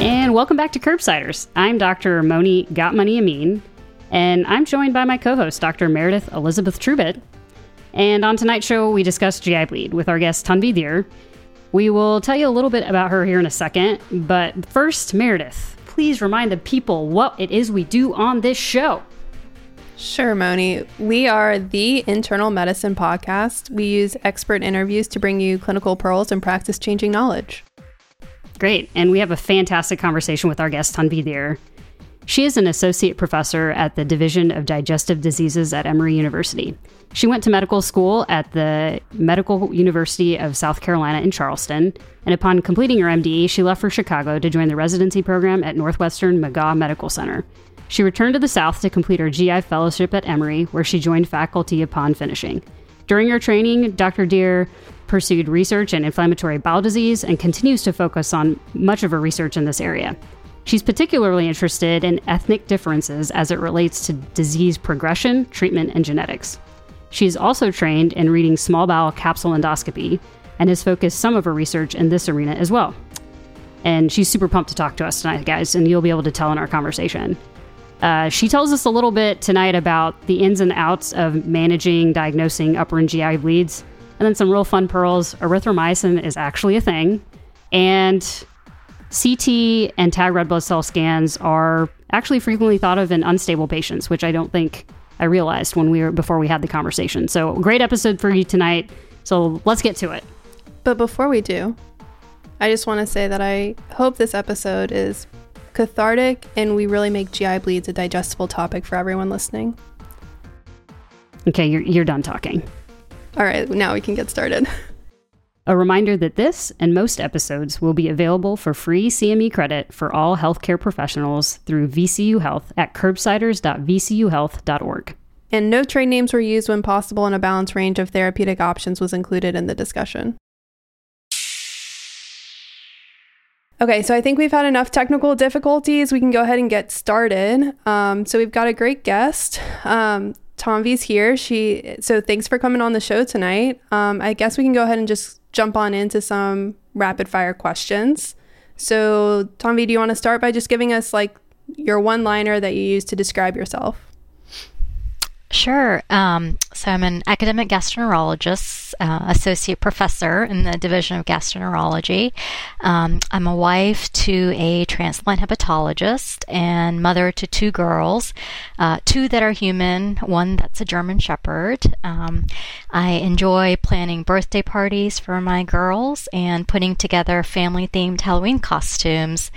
And welcome back to Curbsiders. I'm Dr. Moni Got-Money Amin, and I'm joined by my co host, Dr. Meredith Elizabeth Trubitt. And on tonight's show, we discuss GI bleed with our guest, Tanvi Dhere. We will tell you a little bit about her here in a second, but first, Meredith, please remind the people what it is we do on this show. Sure, Moni. We are the internal medicine podcast. We use expert interviews to bring you clinical pearls and practice changing knowledge. Great. And we have a fantastic conversation with our guest, Tanvi Dhere. She is an associate professor at the Division of Digestive Diseases at Emory University. She went to medical school at the Medical University of South Carolina in Charleston, and upon completing her MD, she left for Chicago to join the residency program at Northwestern McGaw Medical Center. She returned to the South to complete her GI fellowship at Emory, where she joined faculty upon finishing. During her training, Dr. Dhere pursued research in inflammatory bowel disease and continues to focus on much of her research in this area. She's particularly interested in ethnic differences as it relates to disease progression, treatment, and genetics. She's also trained in reading small bowel capsule endoscopy and has focused some of her research in this arena as well. And she's super pumped to talk to us tonight, guys, and you'll be able to tell in our conversation. Uh, she tells us a little bit tonight about the ins and outs of managing, diagnosing upper and GI bleeds, and then some real fun pearls. Erythromycin is actually a thing, and CT and TAG red blood cell scans are actually frequently thought of in unstable patients, which I don't think I realized when we were before we had the conversation. So, great episode for you tonight. So, let's get to it. But before we do, I just want to say that I hope this episode is cathartic and we really make GI bleeds a digestible topic for everyone listening. Okay, you're, you're done talking. All right, now we can get started. A reminder that this and most episodes will be available for free CME credit for all healthcare professionals through VCU Health at curbsiders.vcuhealth.org. And no trade names were used when possible, and a balanced range of therapeutic options was included in the discussion. Okay, so I think we've had enough technical difficulties. We can go ahead and get started. Um, so we've got a great guest. Um, Tanvi's here. She so thanks for coming on the show tonight. Um, I guess we can go ahead and just jump on into some rapid fire questions. So Tanvi, do you want to start by just giving us like your one liner that you use to describe yourself? Sure. Um, so I'm an academic gastroenterologist, uh, associate professor in the Division of Gastroenterology. Um, I'm a wife to a transplant hepatologist and mother to two girls, uh, two that are human, one that's a German Shepherd. Um, I enjoy planning birthday parties for my girls and putting together family themed Halloween costumes.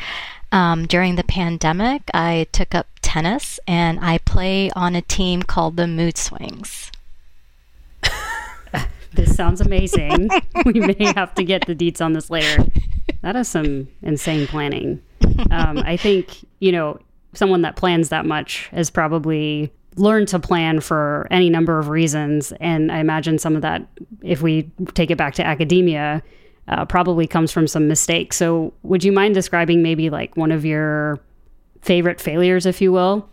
Um, during the pandemic, I took up tennis and I play on a team called the Mood Swings. this sounds amazing. we may have to get the deets on this later. That is some insane planning. Um, I think, you know, someone that plans that much has probably learned to plan for any number of reasons. And I imagine some of that, if we take it back to academia, uh, probably comes from some mistakes. So, would you mind describing maybe like one of your favorite failures, if you will?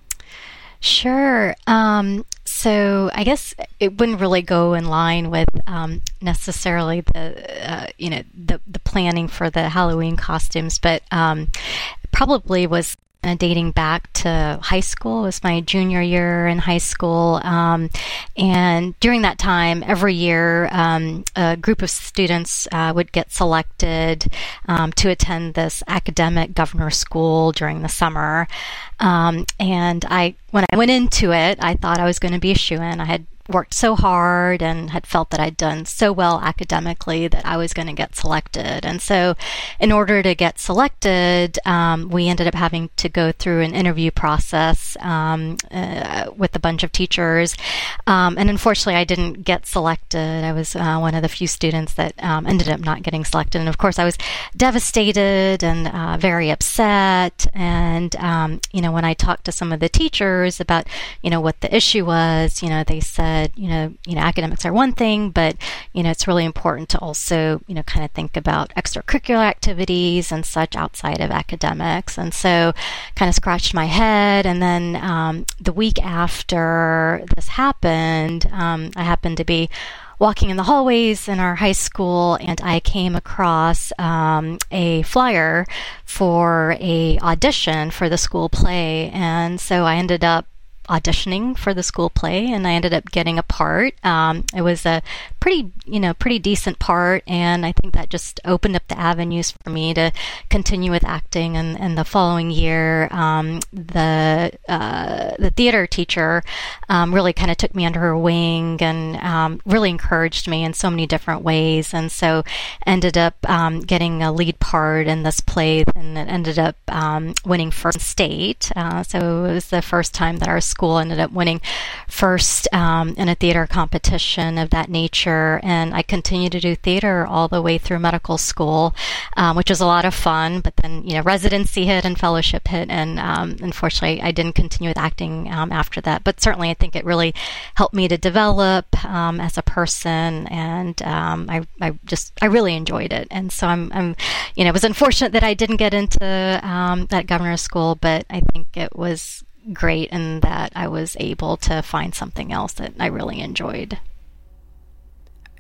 Sure. Um, so I guess it wouldn't really go in line with um, necessarily the uh, you know the the planning for the Halloween costumes, but um, probably was uh, dating back to high school. It was my junior year in high school. Um, and during that time, every year, um, a group of students uh, would get selected um, to attend this academic governor school during the summer. Um, and I, when I went into it, I thought I was going to be a shoe in. I had worked so hard and had felt that I'd done so well academically that I was going to get selected. And so, in order to get selected, um, we ended up having to go through an interview process um, uh, with a bunch of teachers. Um, and unfortunately, I didn't get selected. I was uh, one of the few students that um, ended up not getting selected. And of course, I was devastated and uh, very upset. And, um, you know, when I talked to some of the teachers about, you know, what the issue was, you know, they said, you know, you know, academics are one thing, but, you know, it's really important to also, you know, kind of think about extracurricular activities and such outside of academics. And so kind of scratched my head. And then um, the week after this happened, um, I happened to be walking in the hallways in our high school, and I came across um, a flyer for a audition for the school play, and so I ended up auditioning for the school play, and I ended up getting a part. Um, it was a pretty, you know, pretty decent part, and I think that just opened up the avenues for me to continue with acting. And, and the following year, um, the uh, the theater teacher um, really kind of took me under her wing and um, really encouraged me in so many different ways, and so ended up um, getting a lead part in this play, and it ended up um, winning first state. Uh, so it was the first time that our school school ended up winning first um, in a theater competition of that nature. And I continued to do theater all the way through medical school, um, which was a lot of fun. But then, you know, residency hit and fellowship hit. And um, unfortunately, I didn't continue with acting um, after that. But certainly, I think it really helped me to develop um, as a person. And um, I, I just, I really enjoyed it. And so I'm, I'm, you know, it was unfortunate that I didn't get into that governor's school, but I think it was great in that I was able to find something else that I really enjoyed.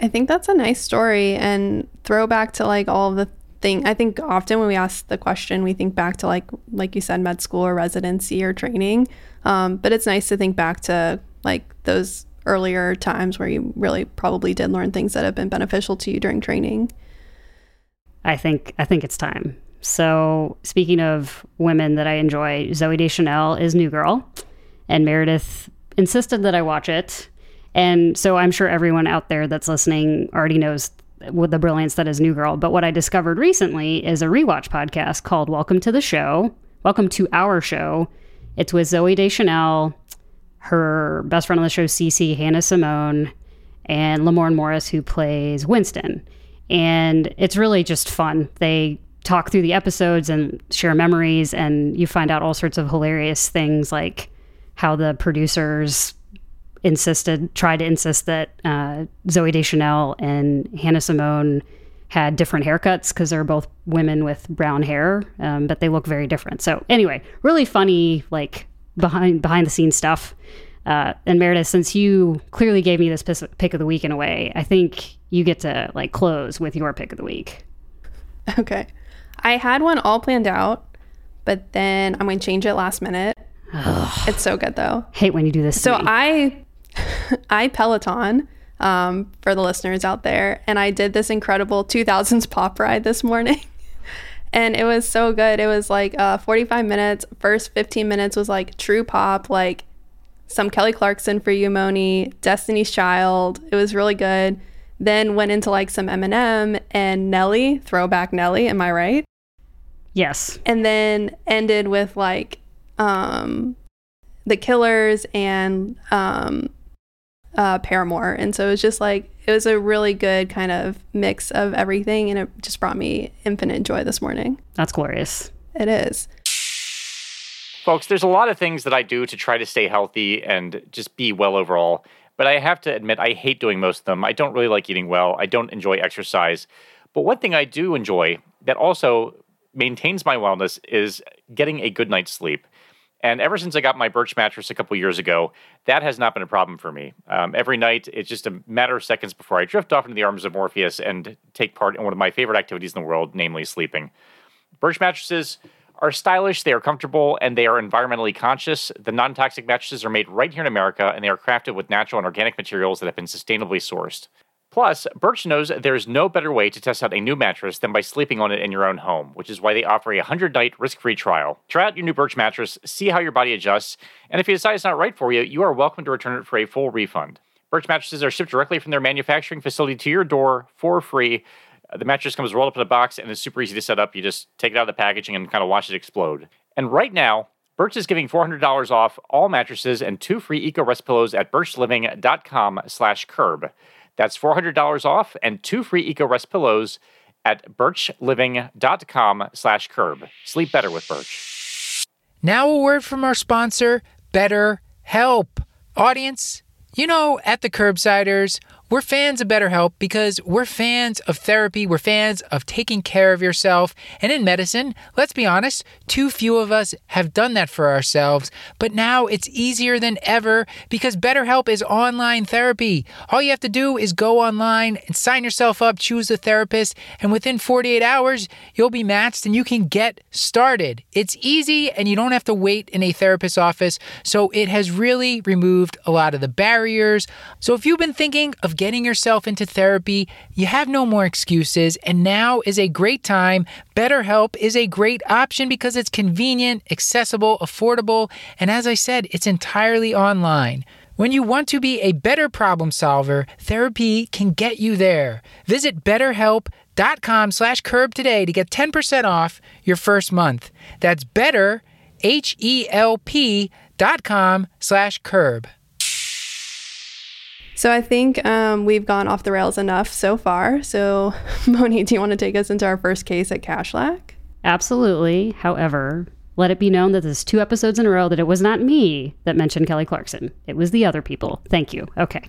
I think that's a nice story and throwback to like all the thing. I think often when we ask the question, we think back to like like you said, med school or residency or training. Um, but it's nice to think back to like those earlier times where you really probably did learn things that have been beneficial to you during training. I think I think it's time. So, speaking of women that I enjoy, Zooey Deschanel is New Girl, and Meredith insisted that I watch it. And so I'm sure everyone out there that's listening already knows what the brilliance that is New Girl. But what I discovered recently is a rewatch podcast called Welcome to the Show. Welcome to our show. It's with Zooey Deschanel, her best friend on the show, Cece, Hannah Simone, and Lamorne Morris, who plays Winston. And it's really just fun. They talk through the episodes and share memories, and you find out all sorts of hilarious things like how the producers insisted, tried to insist that uh, Zooey Deschanel and Hannah Simone had different haircuts because they're both women with brown hair, um, but they look very different. So anyway, really funny, like behind behind the scenes stuff. Uh, and Meredith, since you clearly gave me this pick of the week in a way, I think you get to like close with your pick of the week. Okay. I had one all planned out, but then I'm going to change it last minute. Ugh. It's so good though. Hate when you do this. So I, I Peloton um, for the listeners out there, and I did this incredible 2000s pop ride this morning. and it was so good. It was like uh, 45 minutes. First 15 minutes was like true pop, like some Kelly Clarkson for you, Moni, Destiny's Child. It was really good. Then went into like some Eminem and Nelly, throwback Nelly, am I right? Yes. And then ended with like um The Killers and um uh Paramore. And so it was just like it was a really good kind of mix of everything and it just brought me infinite joy this morning. That's glorious. It is. Folks, there's a lot of things that I do to try to stay healthy and just be well overall. But I have to admit, I hate doing most of them. I don't really like eating well. I don't enjoy exercise. But one thing I do enjoy that also maintains my wellness is getting a good night's sleep. And ever since I got my Birch mattress a couple years ago, that has not been a problem for me. Um, every night, it's just a matter of seconds before I drift off into the arms of Morpheus and take part in one of my favorite activities in the world, namely sleeping. Birch mattresses are stylish, they are comfortable, and they are environmentally conscious. The non toxic mattresses are made right here in America, and they are crafted with natural and organic materials that have been sustainably sourced. Plus, Birch knows there is no better way to test out a new mattress than by sleeping on it in your own home, which is why they offer a 100 night risk free trial. Try out your new Birch mattress, see how your body adjusts, and if you decide it's not right for you, you are welcome to return it for a full refund. Birch mattresses are shipped directly from their manufacturing facility to your door for free. The mattress comes rolled up in a box and it's super easy to set up. You just take it out of the packaging and kind of watch it explode. And right now, Birch is giving $400 off all mattresses and two free Eco Rest pillows at birchliving.com slash curb. That's $400 off and two free Eco Rest pillows at birchliving.com slash curb. Sleep better with Birch. Now a word from our sponsor, Better Help. Audience, you know, at the Curbsiders, we're fans of BetterHelp because we're fans of therapy, we're fans of taking care of yourself. And in medicine, let's be honest, too few of us have done that for ourselves. But now it's easier than ever because BetterHelp is online therapy. All you have to do is go online and sign yourself up, choose a therapist, and within 48 hours, you'll be matched and you can get started. It's easy and you don't have to wait in a therapist's office. So it has really removed a lot of the barriers. So if you've been thinking of getting yourself into therapy, you have no more excuses, and now is a great time. BetterHelp is a great option because it's convenient, accessible, affordable, and as I said, it's entirely online. When you want to be a better problem solver, therapy can get you there. Visit betterhelp.com slash curb today to get 10% off your first month. That's better, H-E-L-P dot com slash curb. So I think um, we've gone off the rails enough so far. So, Moni, do you want to take us into our first case at Kashlak? Absolutely. However, let it be known that this is two episodes in a row that it was not me that mentioned Kelly Clarkson. It was the other people. Thank you. Okay.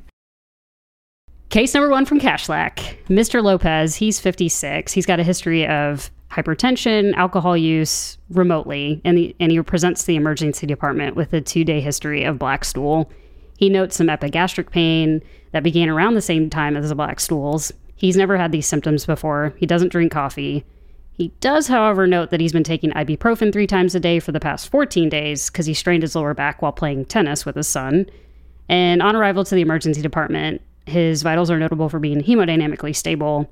Case number one from Kashlak. Mr. Lopez, he's 56. He's got a history of hypertension, alcohol use remotely, and, the, and he presents the emergency department with a two day history of black stool. He notes some epigastric pain that began around the same time as the black stools. He's never had these symptoms before. He doesn't drink coffee. He does, however, note that he's been taking ibuprofen three times a day for the past 14 days because he strained his lower back while playing tennis with his son. And on arrival to the emergency department, his vitals are notable for being hemodynamically stable.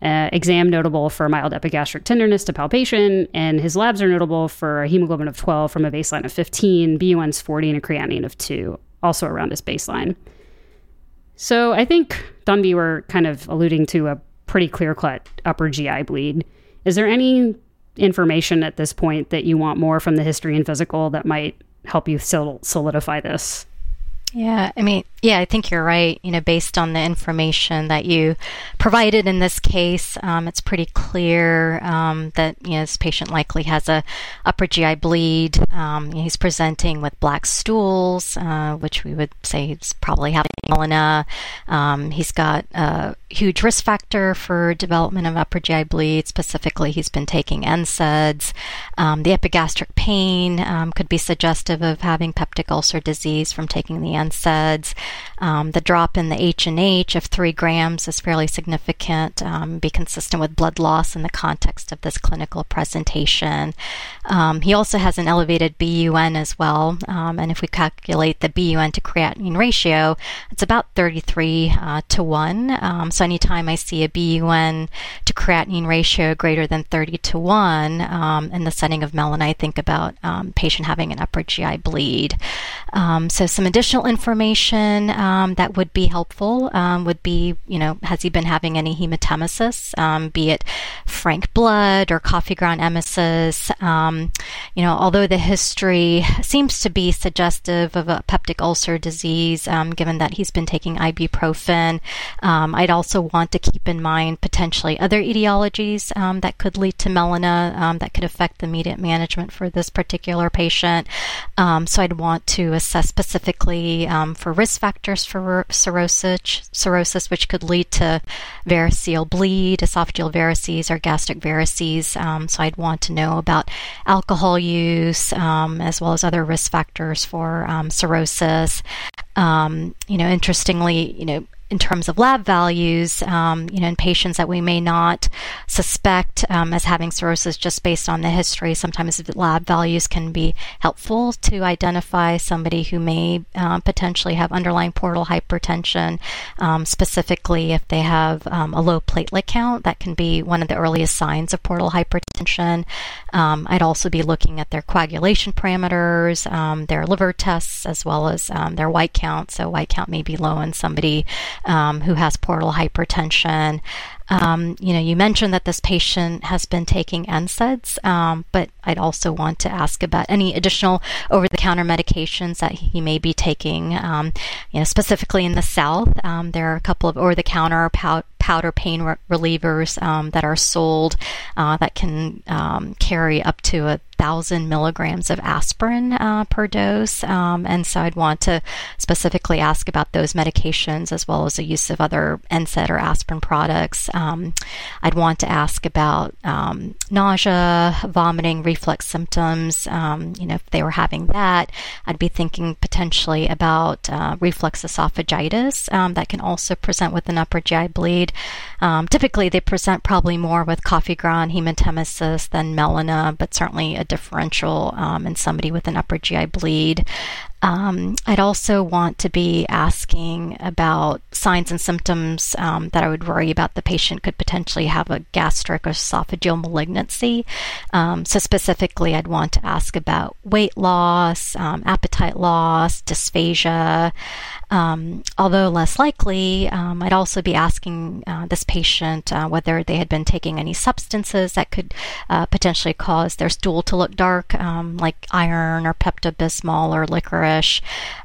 Uh, exam notable for mild epigastric tenderness to palpation, and his labs are notable for a hemoglobin of 12 from a baseline of 15, BUN's 40, and a creatinine of 2 also around his baseline. So I think Tanvi were kind of alluding to a pretty clear cut upper GI bleed. Is there any information at this point that you want more from the history and physical that might help you solidify this? Yeah, I mean, yeah, I think you're right. You know, based on the information that you provided in this case, um, it's pretty clear um, that you know this patient likely has a upper GI bleed. Um, he's presenting with black stools, uh, which we would say he's probably having melena. Um, he's got a huge risk factor for development of upper GI bleed. Specifically, he's been taking NSAIDs. Um, the epigastric pain um, could be suggestive of having peptic ulcer disease from taking the NSAIDs. Um, the drop in the H and H of three grams is fairly significant. Um, be consistent with blood loss in the context of this clinical presentation. Um, he also has an elevated BUN as well, um, and if we calculate the BUN to creatinine ratio, it's about 33 uh, to one. Um, so anytime I see a BUN to creatinine ratio greater than 30 to one um, in the setting of melena, I think about patient having an upper GI bleed. so some additional information um, that would be helpful um, would be, you know, has he been having any hematemesis, um, be it frank blood or coffee ground emesis? Um, you know, although the history seems to be suggestive of a peptic ulcer disease, um, given that he's been taking ibuprofen, um, I'd also want to keep in mind potentially other etiologies that could lead to melena that could affect the immediate management for this particular patient. so I'd want to assess specifically for risk factors for cirrhosis, cirrhosis, which could lead to variceal bleed, esophageal varices, or gastric varices. Um, so I'd want to know about alcohol use um, as well as other risk factors for um, cirrhosis. Um, you know, interestingly, you know, in terms of lab values, um, you know, in patients that we may not suspect um, as having cirrhosis just based on the history, sometimes lab values can be helpful to identify somebody who may uh, potentially have underlying portal hypertension, um, specifically if they have um, a low platelet count. That can be one of the earliest signs of portal hypertension. Um, I'd also be looking at their coagulation parameters, um, their liver tests, as well as their white count. So, white count may be low in somebody um, who has portal hypertension. Um, you know, you mentioned that this patient has been taking NSAIDs, um, but I'd also want to ask about any additional over-the-counter medications that he may be taking. Um, you know, specifically in the South, um, there are a couple of over-the-counter pow- powder pain re- relievers um, that are sold uh, that can um, carry up to a thousand milligrams of aspirin uh, per dose. Um, and so I'd want to specifically ask about those medications as well as the use of other NSAID or aspirin products. Um, I'd want to ask about um, nausea, vomiting, reflux symptoms. Um, you know, if they were having that, I'd be thinking potentially about uh, reflux esophagitis um, that can also present with an upper GI bleed. Um, typically, they present probably more with coffee ground hematemesis than melena, but certainly a differential um, in somebody with an upper GI bleed. Um, I'd also want to be asking about signs and symptoms um, that I would worry about the patient could potentially have a gastric or esophageal malignancy. Um, so, specifically, I'd want to ask about weight loss, um, appetite loss, dysphagia. Um, although less likely, um, I'd also be asking uh, this patient uh, whether they had been taking any substances that could uh, potentially cause their stool to look dark, like iron or Pepto Bismol or licorice.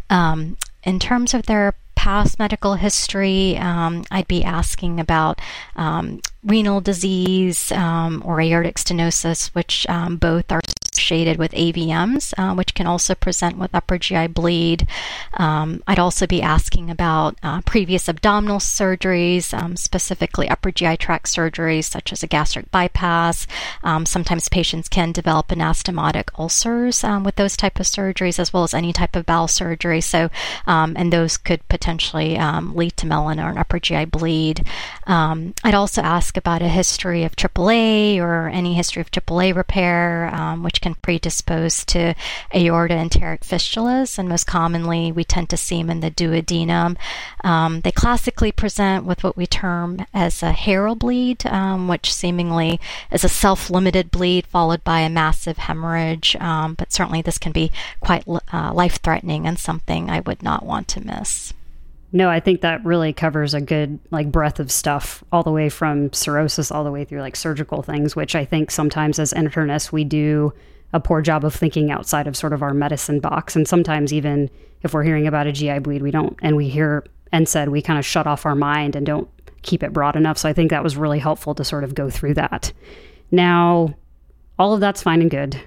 Um, in terms of their past medical history, um, I'd be asking about um, renal disease um, or aortic stenosis, which um, both are associated with AVMs, uh, which can also present with upper GI bleed. Um, I'd also be asking about uh, previous abdominal surgeries, um, specifically upper GI tract surgeries such as a gastric bypass. Um, sometimes patients can develop anastomotic ulcers um, with those type of surgeries, as well as any type of bowel surgery. So, um, and those could potentially um, lead to melena or an upper GI bleed. I'd also ask about a history of AAA or any history of AAA repair, which can predispose to aorta enteric fistulas, and most commonly we tend to see them in the duodenum. Um, they classically present with what we term as a herald bleed, um, which seemingly is a self limited bleed followed by a massive hemorrhage, um, but certainly this can be quite uh, life threatening and something I would not want to miss. No, I think that really covers a good like breadth of stuff, all the way from cirrhosis all the way through like surgical things, which I think sometimes as internists we do a poor job of thinking outside of sort of our medicine box. And sometimes even if we're hearing about a GI bleed, we don't, and we hear and said we kind of shut off our mind and don't keep it broad enough. So I think that was really helpful to sort of go through that. Now, all of that's fine and good.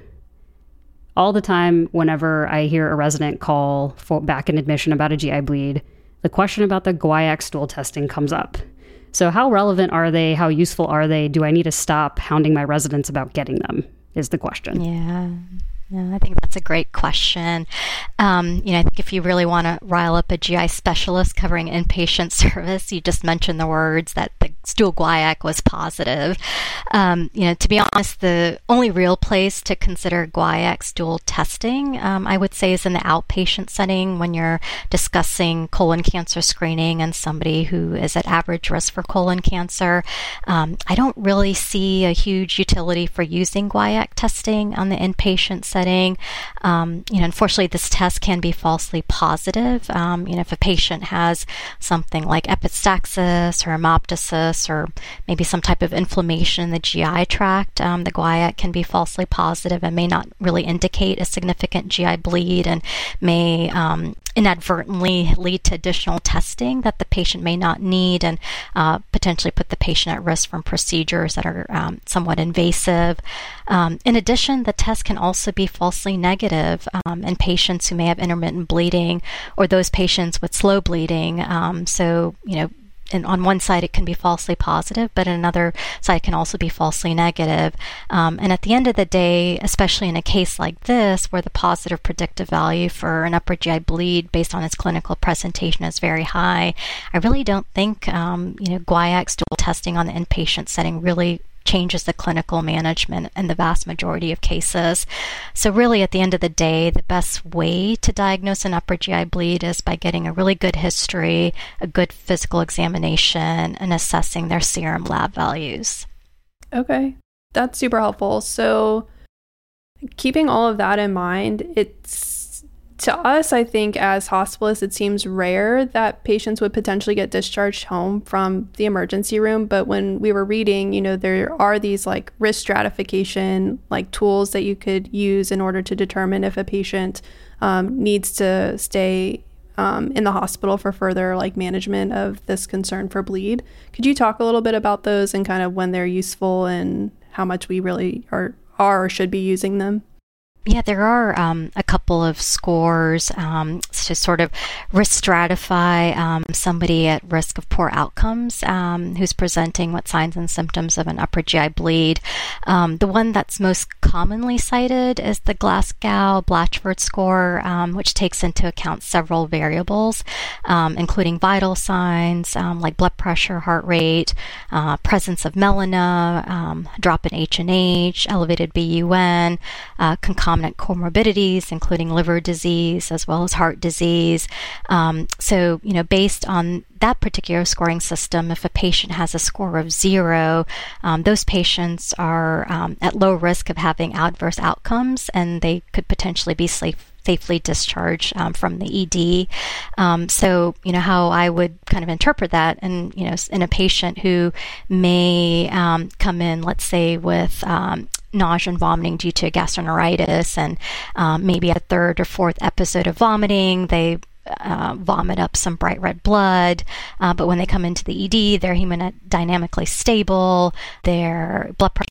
All the time, whenever I hear a resident call for back in admission about a GI bleed, the question about the guaiac stool testing comes up. So, how relevant are they? How useful are they? Do I need to stop hounding my residents about getting them? Is the question. Yeah. I think that's a great question. Um, you know, I think if you really want to rile up a GI specialist covering inpatient service, you just mentioned the words that the stool guaiac was positive. Um, you know, to be honest, the only real place to consider guaiac stool testing, um, I would say, is in the outpatient setting when you're discussing colon cancer screening and somebody who is at average risk for colon cancer. Um, I don't really see a huge utility for using guaiac testing on the inpatient setting setting. Um, you know, unfortunately, this test can be falsely positive. Um, you know, if a patient has something like epistaxis or hemoptysis or maybe some type of inflammation in the GI tract, um, the guaiac can be falsely positive and may not really indicate a significant GI bleed and may um, inadvertently lead to additional testing that the patient may not need and uh, potentially put the patient at risk from procedures that are um, somewhat invasive. Um, in addition, the test can also be falsely negative um, in patients who may have intermittent bleeding or those patients with slow bleeding. Um, so, you know, and on one side it can be falsely positive, but on another side it can also be falsely negative. Um, and at the end of the day, especially in a case like this, where the positive predictive value for an upper GI bleed based on its clinical presentation is very high, I really don't think um, you know guaiac stool testing on the inpatient setting really changes the clinical management in the vast majority of cases. So, really, at the end of the day, the best way to diagnose an upper GI bleed is by getting a really good history, a good physical examination, and assessing their serum lab values. Okay, that's super helpful. So, keeping all of that in mind, it's to us, I think, as hospitalists, it seems rare that patients would potentially get discharged home from the emergency room. But when we were reading, you know, there are these like risk stratification, like tools that you could use in order to determine if a patient um, needs to stay um, in the hospital for further like management of this concern for bleed. Could you talk a little bit about those and kind of when they're useful and how much we really are are or should be using them? Yeah, there are um, a couple of scores um, to sort of risk stratify um, somebody at risk of poor outcomes um, who's presenting what signs and symptoms of an upper GI bleed. Um, the one that's most commonly cited is the Glasgow Blatchford score, um, which takes into account several variables, including vital signs like blood pressure, heart rate, uh, presence of melena, drop in H and H, elevated BUN, uh, concomitant concomitant comorbidities, including liver disease as well as heart disease. Um, so, you know, based on that particular scoring system, if a patient has a score of zero, um, those patients are um, at low risk of having adverse outcomes and they could potentially be safe safely discharged um, from the ED. Um, so, you know, how I would kind of interpret that, and you know, in a patient who may um, come in, let's say, with um, nausea and vomiting due to gastroenteritis, and um, maybe a third or fourth episode of vomiting, they uh, vomit up some bright red blood, uh, but when they come into the ED, they're hemodynamically stable, their blood pressure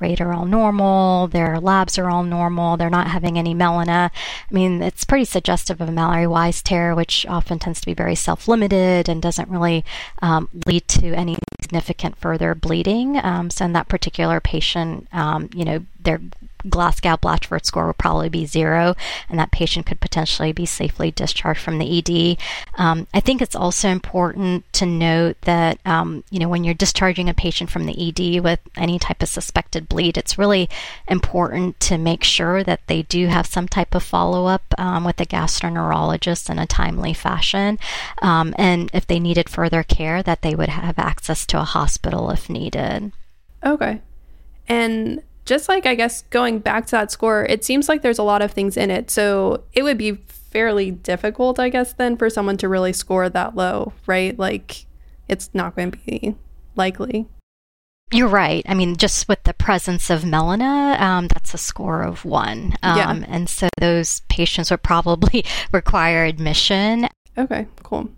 rate are all normal, their labs are all normal, they're not having any melena. I mean, it's pretty suggestive of a Mallory-Weiss tear, which often tends to be very self-limited and doesn't really um, lead to any significant further bleeding. Um, so in that particular patient, um, you know, their Glasgow Blatchford score would probably be zero, and that patient could potentially be safely discharged from the ED. Um, I think it's also important to note that um, you know when you're discharging a patient from the ED with any type of suspected bleed, it's really important to make sure that they do have some type of follow up um, with a gastroenterologist in a timely fashion, um, and if they needed further care, that they would have access to a hospital if needed. Okay, and just like I guess going back to that score, it seems like there's a lot of things in it. So it would be fairly difficult, I guess, then for someone to really score that low, right? Like it's not going to be likely. You're right. I mean, just with the presence of melena, um, that's a score of one. Um, yeah. And so those patients would probably require admission. Okay, cool.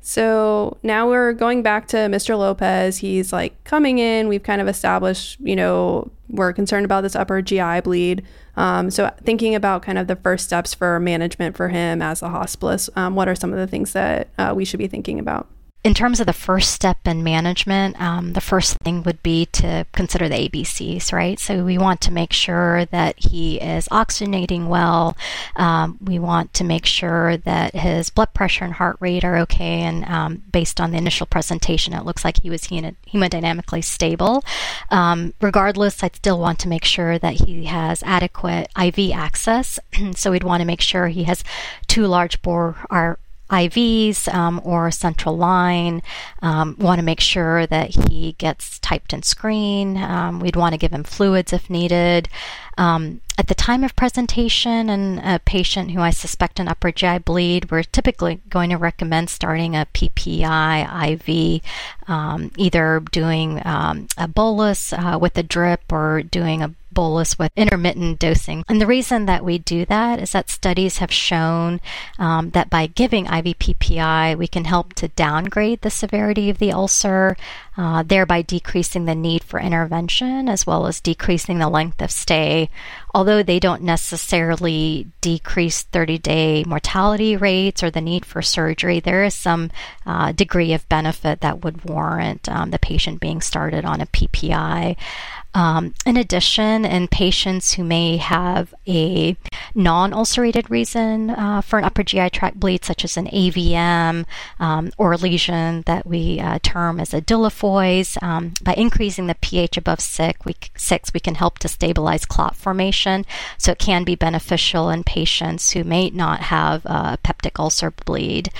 So now we're going back to Mr. Lopez. He's like coming in. We've kind of established, you know, we're concerned about this upper GI bleed. Um, so thinking about kind of the first steps for management for him as a hospitalist, um, what are some of the things that uh, we should be thinking about? In terms of the first step in management, um, the first thing would be to consider the ABCs, right? So we want to make sure that he is oxygenating well. Um, we want to make sure that his blood pressure and heart rate are okay. And um, based on the initial presentation, it looks like he was hemodynamically stable. Um, regardless, I'd still want to make sure that he has adequate IV access. so we'd want to make sure he has two large bore IVs um, or central line. Um, want to make sure that he gets typed and screened. Um, we'd want to give him fluids if needed. Um, at the time of presentation and a patient who I suspect an upper GI bleed, we're typically going to recommend starting a PPI IV, um, either doing um, a bolus uh, with a drip or doing a bolus with intermittent dosing. And the reason that we do that is that studies have shown um, that by giving IV PPI, we can help to downgrade the severity of the ulcer, uh, thereby decreasing the need for intervention as well as decreasing the length of stay. Although they don't necessarily decrease 30 day mortality rates or the need for surgery, there is some uh, degree of benefit that would warrant um, the patient being started on a PPI. Um, in addition, in patients who may have a non ulcerated reason uh, for an upper GI tract bleed, such as an AVM um, or a lesion that we uh, term as a Dieulafoy, um, by increasing the pH above six we, six, we can help to stabilize clot formation. So it can be beneficial in patients who may not have a peptic ulcer bleed.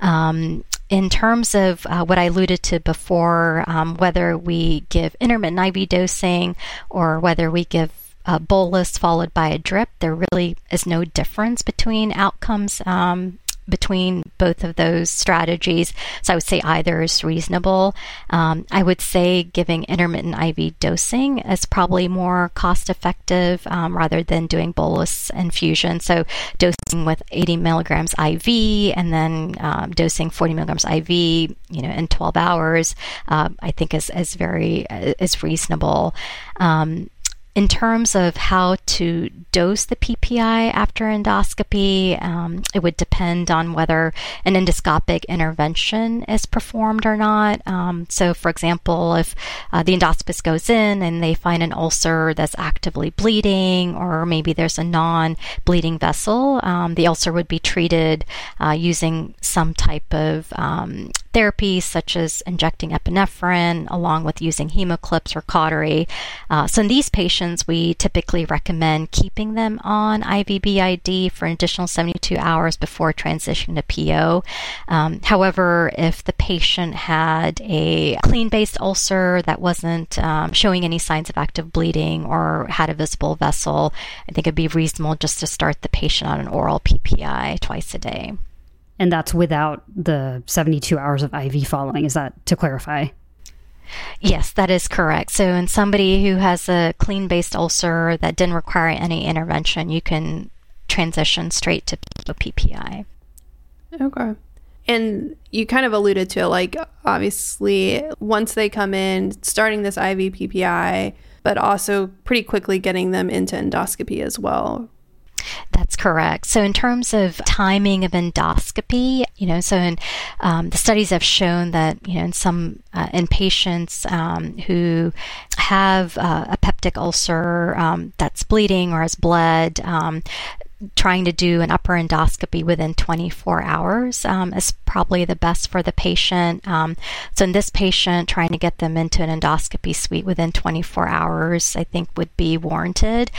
Um, in terms of uh, what I alluded to before, um, whether we give intermittent IV dosing or whether we give a bolus followed by a drip, there really is no difference between outcomes um, between both of those strategies. So I would say either is reasonable. Um, I would say giving intermittent IV dosing is probably more cost effective um, rather than doing bolus infusion. So dosing with 80 milligrams IV and then um, dosing 40 milligrams IV, you know, in 12 hours, uh, I think is, is very is reasonable. Um, in terms of how to dose the PPI after endoscopy, um, it would depend on whether an endoscopic intervention is performed or not. Um, so, for example, if uh, the endoscopist goes in and they find an ulcer that's actively bleeding, or maybe there's a non bleeding vessel, um, the ulcer would be treated uh, using some type of therapy, such as injecting epinephrine, along with using hemoclips or cautery. Uh, so, in these patients, we typically recommend keeping them on IVBID for an additional 72 hours before transition to PO. Um, however, if the patient had a clean based ulcer that wasn't um, showing any signs of active bleeding or had a visible vessel, I think it'd be reasonable just to start the patient on an oral PPI twice a day. And that's without the 72 hours of IV following. Is that to clarify? Yes, that is correct. So, in somebody who has a clean based ulcer that didn't require any intervention, you can transition straight to PPI. Okay. And you kind of alluded to it, like obviously, once they come in, starting this IV PPI, but also pretty quickly getting them into endoscopy as well, that's correct. So, in terms of timing of endoscopy, you know, so in um, the studies have shown that, you know, in some uh, in patients um, who have uh, a peptic ulcer um, that's bleeding or has bled, um, trying to do an upper endoscopy within 24 hours um, is probably the best for the patient. Um, so, in this patient, trying to get them into an endoscopy suite within 24 hours, I think, would be warranted.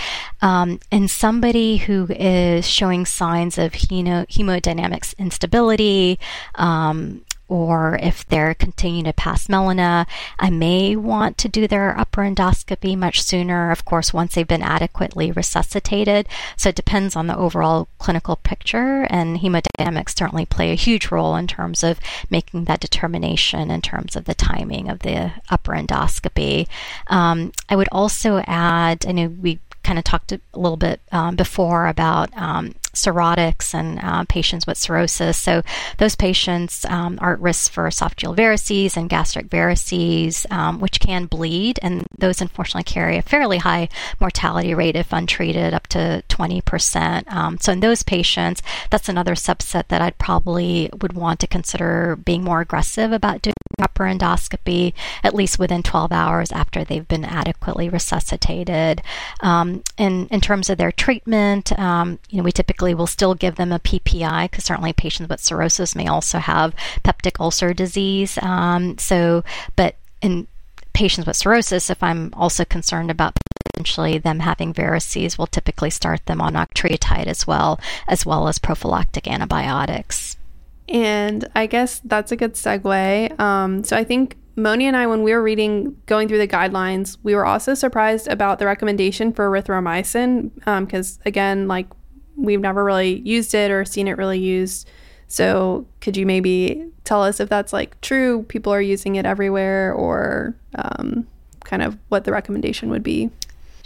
Um, in somebody who is showing signs of hemo- hemodynamics instability, um, or if they're continuing to pass melena, I may want to do their upper endoscopy much sooner, of course, once they've been adequately resuscitated. So it depends on the overall clinical picture, and hemodynamics certainly play a huge role in terms of making that determination in terms of the timing of the upper endoscopy. Um, I would also add, I know we kind of talked a little bit um, before about um, cirrhotics and uh, patients with cirrhosis. So those patients um, are at risk for esophageal varices and gastric varices, um, which can bleed, and those unfortunately carry a fairly high mortality rate if untreated, up to 20%. Um, so in those patients, that's another subset that I'd probably would want to consider being more aggressive about doing upper endoscopy at least within 12 hours after they've been adequately resuscitated. Um, and in terms of their treatment, um, you know, we typically will still give them a PPI because certainly patients with cirrhosis may also have peptic ulcer disease. Um, so, but in patients with cirrhosis, if I'm also concerned about potentially them having varices, we'll typically start them on octreotide as well, as well as prophylactic antibiotics. And I guess that's a good segue. Um, so I think Moni and I, when we were reading, going through the guidelines, we were also surprised about the recommendation for erythromycin because, um, again, like we've never really used it or seen it really used. So, could you maybe tell us if that's like true? People are using it everywhere, or um, kind of what the recommendation would be?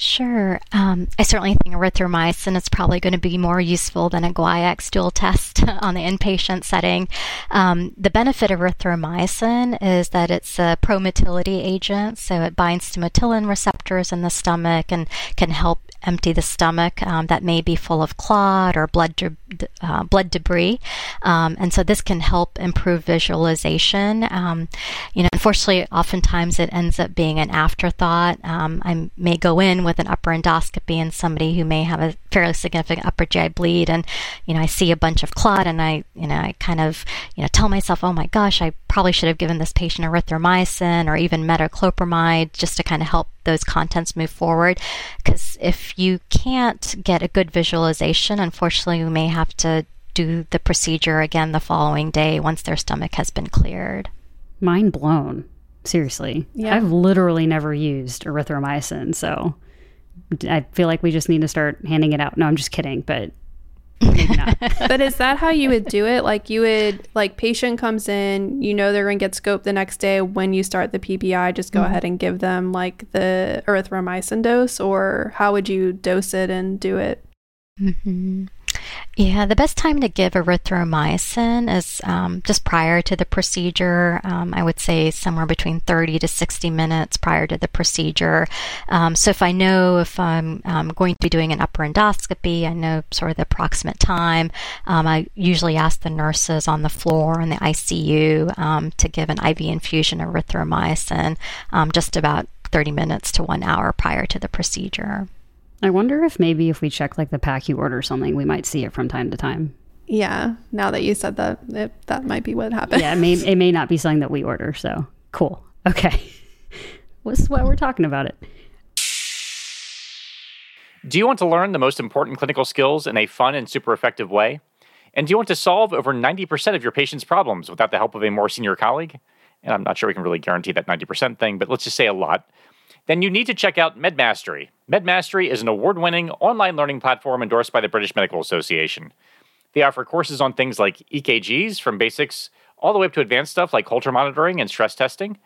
Sure. Um, I certainly think erythromycin is probably going to be more useful than a Guaiac stool test on the inpatient setting. Um, the benefit of erythromycin is that it's a promotility agent, so it binds to motilin receptors in the stomach and can help empty the stomach um, that may be full of clot or blood de- uh, blood debris, um, and so this can help improve visualization. Um, you know, unfortunately, oftentimes it ends up being an afterthought. Um, I may go in with an upper endoscopy and somebody who may have a fairly significant upper GI bleed, and you know, I see a bunch of clot, and I you know, I kind of you know tell myself, oh my gosh, I probably should have given this patient erythromycin or even metoclopramide just to kind of help those contents move forward. Because if you can't get a good visualization, unfortunately, we may have to do the procedure again the following day once their stomach has been cleared. Mind blown. Seriously. Yeah. I've literally never used erythromycin, so I feel like we just need to start handing it out. No, I'm just kidding, but but is that how you would do it? Like you would like patient comes in, you know they're going to get scoped the next day when you start the PPI, just go ahead and give them like the erythromycin dose or how would you dose it and do it? hmm Yeah, the best time to give erythromycin is um, just prior to the procedure. Um, I would say somewhere between 30 to 60 minutes prior to the procedure. Um, so if I know if I'm um, going to be doing an upper endoscopy, I know sort of the approximate time. Um, I usually ask the nurses on the floor in the ICU um, to give an IV infusion of erythromycin just about 30 minutes to one hour prior to the procedure. I wonder if maybe if we check like the pack you order something, we might see it from time to time. Yeah, now that you said that, it, that might be what happened. Yeah, it may it may not be something that we order. So cool. Okay, what's why we're talking about it? Do you want to learn the most important clinical skills in a fun and super effective way? And do you want to solve over 90% of your patients' problems without the help of a more senior colleague? And I'm not sure we can really guarantee that 90% thing, but let's just say a lot. Then you need to check out MedMastery. MedMastery is an award winning online learning platform endorsed by the British Medical Association. They offer courses on things like EKGs, from basics all the way up to advanced stuff like Holter monitoring and stress testing.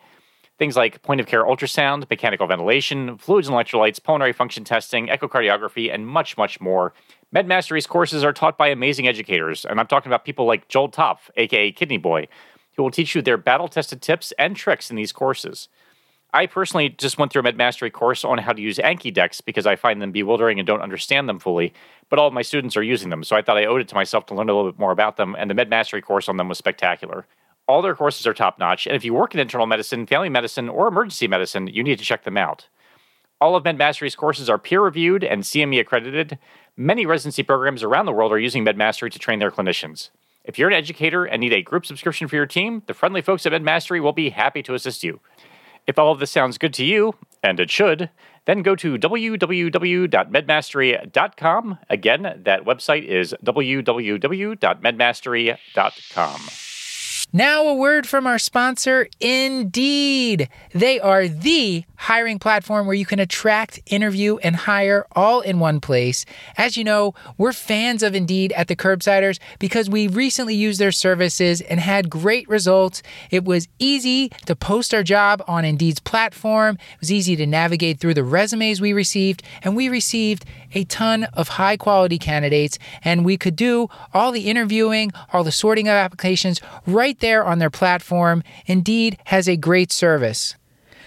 Things like point of care ultrasound, mechanical ventilation, fluids and electrolytes, pulmonary function testing, echocardiography, and much, much more. MedMastery's courses are taught by amazing educators, and I'm talking about people like Joel Topf, aka Kidney Boy, who will teach you their battle tested tips and tricks in these courses. I personally just went through a MedMastery course on how to use Anki decks because I find them bewildering and don't understand them fully, but all of my students are using them, so I thought I owed it to myself to learn a little bit more about them, and the MedMastery course on them was spectacular. All their courses are top notch, and if you work in internal medicine, family medicine, or emergency medicine, you need to check them out. All of MedMastery's courses are peer reviewed and CME accredited. Many residency programs around the world are using MedMastery to train their clinicians. If you're an educator and need a group subscription for your team, the friendly folks at MedMastery will be happy to assist you. If all of this sounds good to you, and it should, then go to www.medmastery.com. Again, that website is www.medmastery.com. Now, a word from our sponsor, Indeed. They are the hiring platform where you can attract, interview, and hire all in one place. As you know, we're fans of Indeed at the Curbsiders because we recently used their services and had great results. It was easy to post our job on Indeed's platform, it was easy to navigate through the resumes we received, and we received a ton of high quality candidates, and we could do all the interviewing, all the sorting of applications right there on their platform. Indeed has a great service.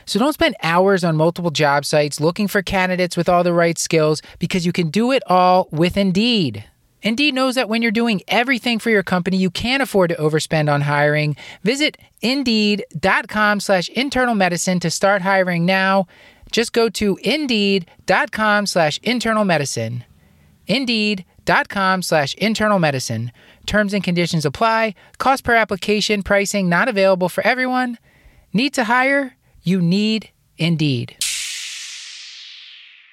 So don't spend hours on multiple job sites looking for candidates with all the right skills because you can do it all with Indeed. Indeed knows that when you're doing everything for your company, you can't afford to overspend on hiring. Visit indeed.com slash internal medicine to start hiring now. Just go to indeed.com slash internal medicine. Indeed.com slash internal medicine. Terms and conditions apply. Cost per application pricing not available for everyone. Need to hire? You need Indeed.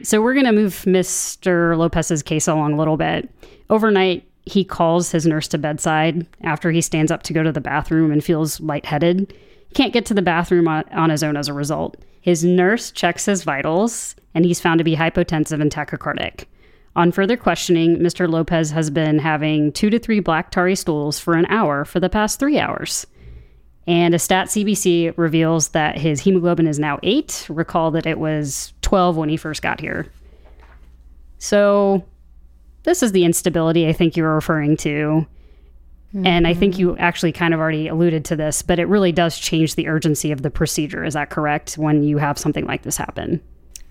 So we're going to move Mr. Lopez's case along a little bit. Overnight, he calls his nurse to bedside after he stands up to go to the bathroom and feels lightheaded. He can't get to the bathroom on, on his own as a result. His nurse checks his vitals, and he's found to be hypotensive and tachycardic. On further questioning, Mr. Lopez has been having two to three black tarry stools for an hour for the past three hours. And a stat CBC reveals that his hemoglobin is now eight. Recall that it was 12 when he first got here. So, this is the instability I think you were referring to. And I think mm-hmm. you actually kind of already alluded to this, but it really does change the urgency of the procedure. Is that correct when you have something like this happen?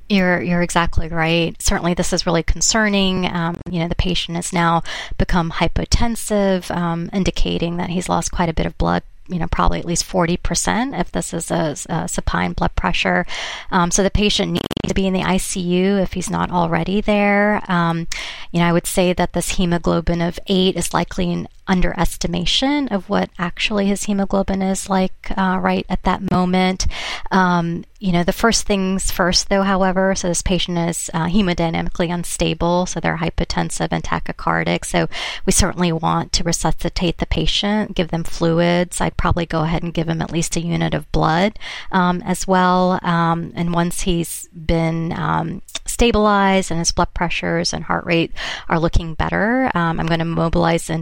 You're you're exactly right. Certainly, this is really concerning. Um, you know, the patient has now become hypotensive, um, indicating that he's lost quite a bit of blood you know, probably at least 40% if this is a, a supine blood pressure. Um, so the patient needs to be in the ICU if he's not already there. Um, you know, I would say that this hemoglobin of eight is likely an underestimation of what actually his hemoglobin is like uh, right at that moment. Um, you know, the first things first, though, however, so this patient is uh, hemodynamically unstable, so they're hypotensive and tachycardic. So we certainly want to resuscitate the patient, give them fluids. I'd probably go ahead and give him at least a unit of blood um, as well. Um, and once he's been um, stabilized and his blood pressures and heart rate are looking better, um, I'm going to mobilize the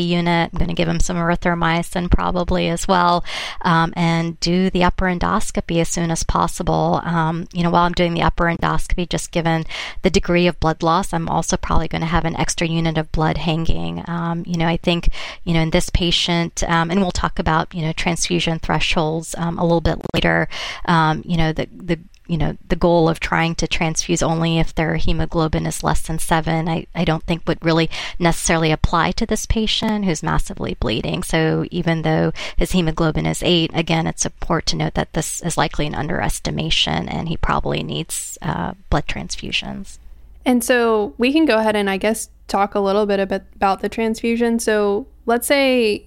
unit. I'm going to give him some erythromycin probably as well, um, and do the upper endoscopy as soon as possible possible. Um, you know, while I'm doing the upper endoscopy, just given the degree of blood loss, I'm also probably going to have an extra unit of blood hanging. Um, you know, I think, you know, in this patient, um, and we'll talk about, you know, transfusion thresholds um, a little bit later, um, you know, the, the you know, the goal of trying to transfuse only if their hemoglobin is less than seven, I, I don't think would really necessarily apply to this patient who's massively bleeding. So even though his hemoglobin is eight, again, it's important to note that this is likely an underestimation and he probably needs uh, blood transfusions. And so we can go ahead and I guess talk a little bit about the transfusion. So let's say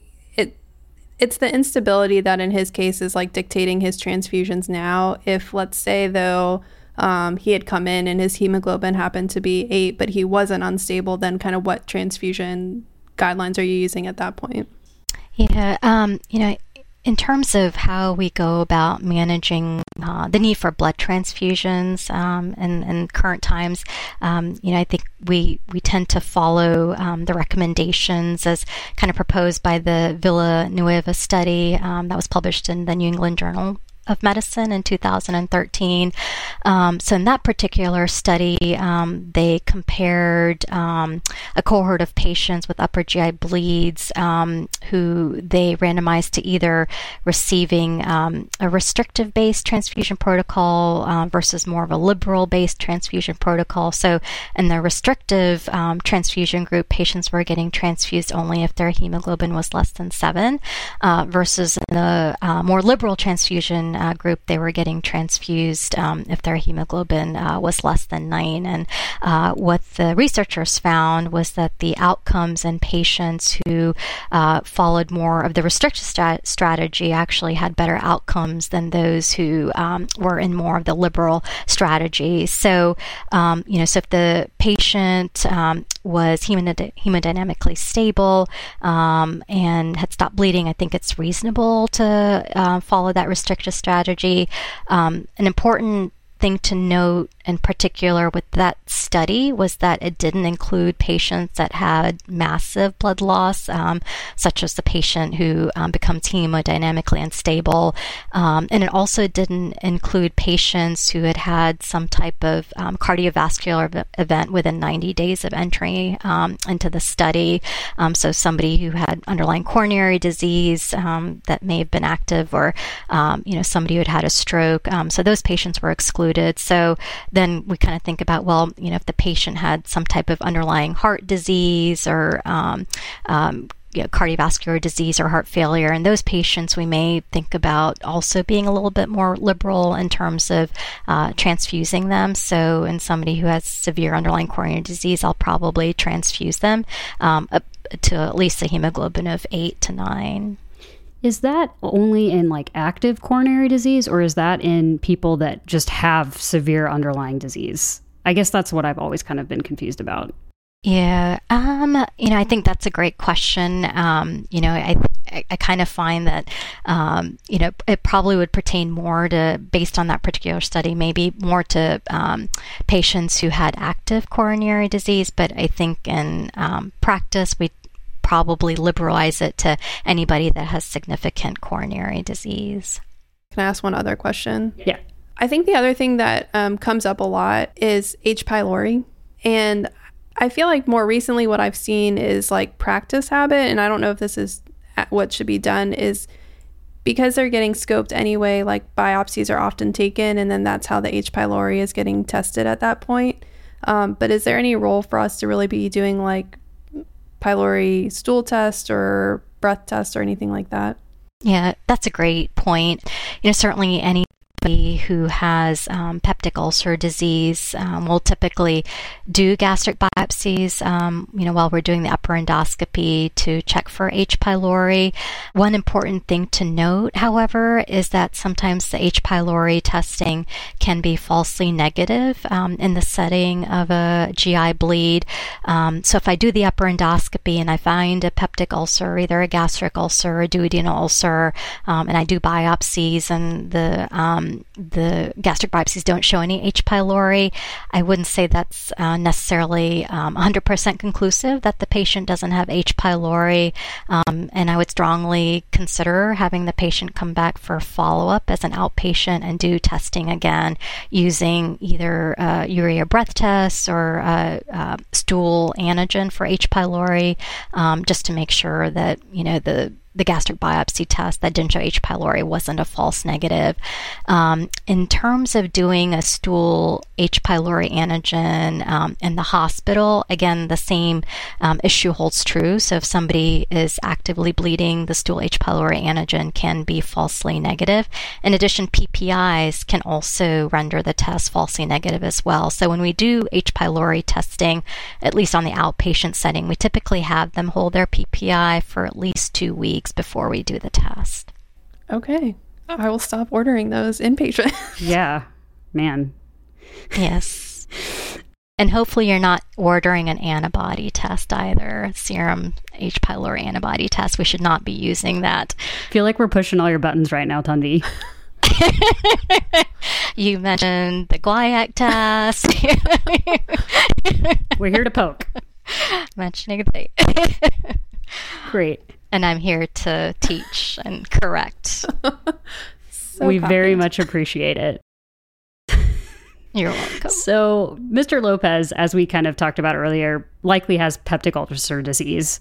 it's the instability that in his case is like dictating his transfusions now. If let's say though um, he had come in and his hemoglobin happened to be eight, but he wasn't unstable, then kind of what transfusion guidelines are you using at that point? Yeah, um, you know, in terms of how we go about managing uh, the need for blood transfusions um, in, in, current times, um, you know, I think we we tend to follow um, the recommendations as kind of proposed by the Villanueva study um, that was published in the New England Journal of Medicine in 2013. Um, so, in that particular study, um, they compared um, a cohort of patients with upper GI bleeds um, who they randomized to either receiving um, a restrictive based transfusion protocol uh, versus more of a liberal based transfusion protocol. So, in the restrictive transfusion group, patients were getting transfused only if their hemoglobin was less than seven, uh, versus the uh, more liberal transfusion uh, group, they were getting transfused um, if their hemoglobin uh, was less than nine. And uh, what the researchers found was that the outcomes in patients who uh, followed more of the restrictive strat- strategy actually had better outcomes than those who um, were in more of the liberal strategy. So, um, you know, so if the patient um, was hemodynamically stable um, and had stopped bleeding, I think it's reasonable to uh, follow that restrictive strategy. Um, an important thing to note in particular with that study was that it didn't include patients that had massive blood loss, um, such as the patient who um, becomes hemodynamically unstable. Um, and it also didn't include patients who had had some type of um, cardiovascular event within 90 days of entry um, into the study. Um, so somebody who had underlying coronary disease that may have been active, or you know somebody who had had a stroke. so those patients were excluded. So then we kind of think about, well, you know, if the patient had some type of underlying heart disease or um, um, you know, cardiovascular disease or heart failure. And those patients, we may think about also being a little bit more liberal in terms of uh, transfusing them. So, in somebody who has severe underlying coronary disease, I'll probably transfuse them um, up to at least a hemoglobin of eight to nine. Is that only in like active coronary disease or is that in people that just have severe underlying disease? I guess that's what I've always kind of been confused about. Yeah, um, you know, I think that's a great question. Um, you know, I, I, kind of find that, um, you know, it probably would pertain more to, based on that particular study, maybe more to um, patients who had active coronary disease. But I think in um, practice, we probably liberalize it to anybody that has significant coronary disease. Can I ask one other question? Yeah. I think the other thing that um, comes up a lot is H. pylori. And I feel like more recently, what I've seen is like practice habit. And I don't know if this is what should be done, is because they're getting scoped anyway, like biopsies are often taken, and then that's how the H. pylori is getting tested at that point. Um, but is there any role for us to really be doing like pylori stool test or breath test or anything like that? Yeah, that's a great point. You know, certainly any who has um, peptic ulcer disease um, will typically do gastric biopsies, um, you know, while we're doing the upper endoscopy to check for H. pylori. One important thing to note, however, is that sometimes the H. pylori testing can be falsely negative um, in the setting of a GI bleed. Um, so if I do the upper endoscopy and I find a peptic ulcer, either a gastric ulcer or a duodenal ulcer, um, and I do biopsies and the the gastric biopsies don't show any H. pylori, I wouldn't say that's uh, necessarily um, 100% conclusive that the patient doesn't have H. pylori. Um, and I would strongly consider having the patient come back for follow up as an outpatient and do testing again using either uh, urea breath tests or uh, uh stool antigen for H. pylori, um, just to make sure that you know the the gastric biopsy test that didn't show H. pylori wasn't a false negative. Um, in terms of doing a stool H. pylori antigen um, in the hospital, again, the same um, issue holds true. So if somebody is actively bleeding, the stool H. pylori antigen can be falsely negative. In addition, PPIs can also render the test falsely negative as well. So when we do H. pylori testing, at least on the outpatient setting, we typically have them hold their PPI for at least two weeks weeks before we do the test. Okay. I will stop ordering those inpatient. yeah. Man. Yes. And hopefully you're not ordering an antibody test either, serum H. pylori antibody test. We should not be using that. I feel like we're pushing all your buttons right now, Tanvi. you mentioned the guaiac test. we're here to poke. Mentioning the Great and I'm here to teach and correct. so we very much appreciate it. You're welcome. So, Mr. Lopez, as we kind of talked about earlier, likely has peptic ulcer disease.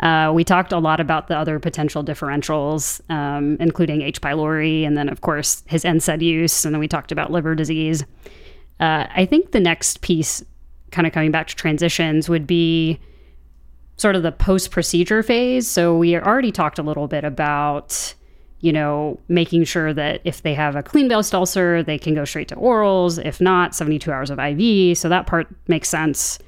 Uh, we talked a lot about the other potential differentials, um, including H. pylori, and then, of course, his NSAID use. And then we talked about liver disease. Uh, I think the next piece, kind of coming back to transitions, would be sort of the post procedure phase. So we already talked a little bit about, you know, making sure that if they have a clean based ulcer, they can go straight to orals. If not, 72 hours of IV. So that part makes sense.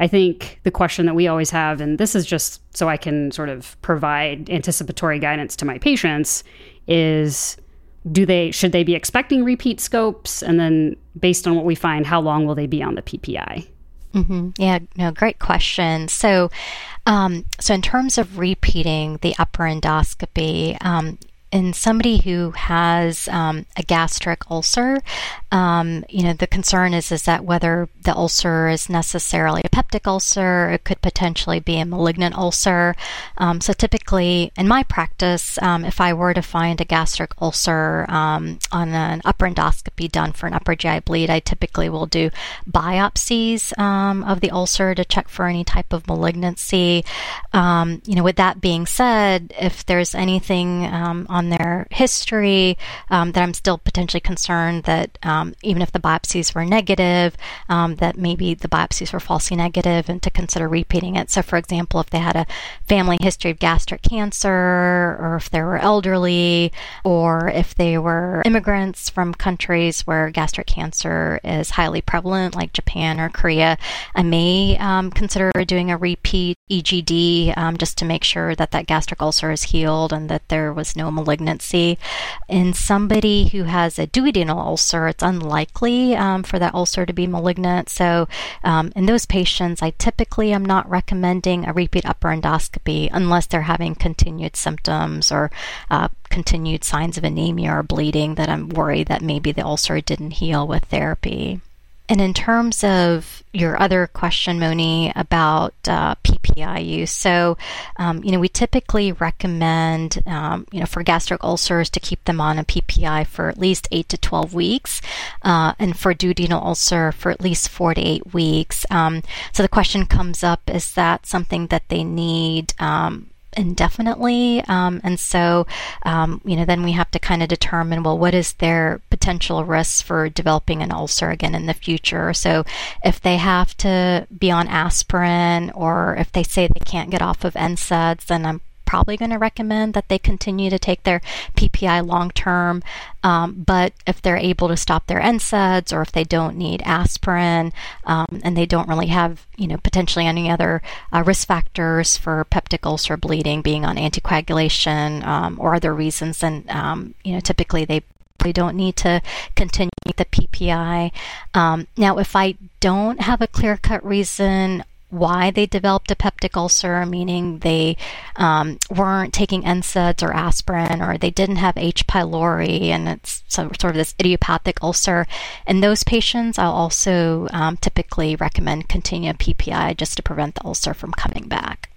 I think the question that we always have, and this is just so I can sort of provide anticipatory guidance to my patients, is do they should they be expecting repeat scopes and then based on what we find how long will they be on the ppi Mm-hmm. Yeah, no, great question. So, um, so in terms of repeating the upper endoscopy, um, in somebody who has um, a gastric ulcer, um, you know, the concern is is that whether the ulcer is necessarily a peptic ulcer, it could potentially be a malignant ulcer. Um, so typically, in my practice, um, if I were to find a gastric ulcer um, on an upper endoscopy done for an upper GI bleed, I typically will do biopsies um, of the ulcer to check for any type of malignancy. you know, with that being said, if there's anything on their history, um, that I'm still potentially concerned that um, even if the biopsies were negative, um, that maybe the biopsies were falsely negative and to consider repeating it. So, for example, if they had a family history of gastric cancer, or if they were elderly, or if they were immigrants from countries where gastric cancer is highly prevalent, like Japan or Korea, I may um, consider doing a repeat EGD um, just to make sure that that gastric ulcer is healed and that there was no malignancy. In somebody who has a duodenal ulcer, it's unlikely um, for that ulcer to be malignant. So, um, in those patients, I typically am not recommending a repeat upper endoscopy unless they're having continued symptoms or uh, continued signs of anemia or bleeding that I'm worried that maybe the ulcer didn't heal with therapy. And in terms of your other question, Monee, about uh, PPI use, so um, you know we typically recommend um, you know for gastric ulcers to keep them on a PPI for at least eight to twelve weeks, uh, and for duodenal ulcer for at least four to eight weeks. Um, so the question comes up: Is that something that they need? Indefinitely. Um, and so, um, you know, then we have to kind of determine, well, what is their potential risks for developing an ulcer again in the future? So if they have to be on aspirin or if they say they can't get off of NSAIDs, then I'm probably going to recommend that they continue to take their PPI long term. Um, but if they're able to stop their NSAIDs or if they don't need aspirin um, and they don't really have, you know, potentially any other uh, risk factors for peptic ulcer bleeding, being on anticoagulation um, or other reasons, then, um, you know, typically they they don't need to continue the PPI. Um, now, if I don't have a clear cut reason why they developed a peptic ulcer, meaning they um, weren't taking NSAIDs or aspirin, or they didn't have H. pylori, and it's sort of this idiopathic ulcer. In those patients, I'll also um, typically recommend continue PPI just to prevent the ulcer from coming back.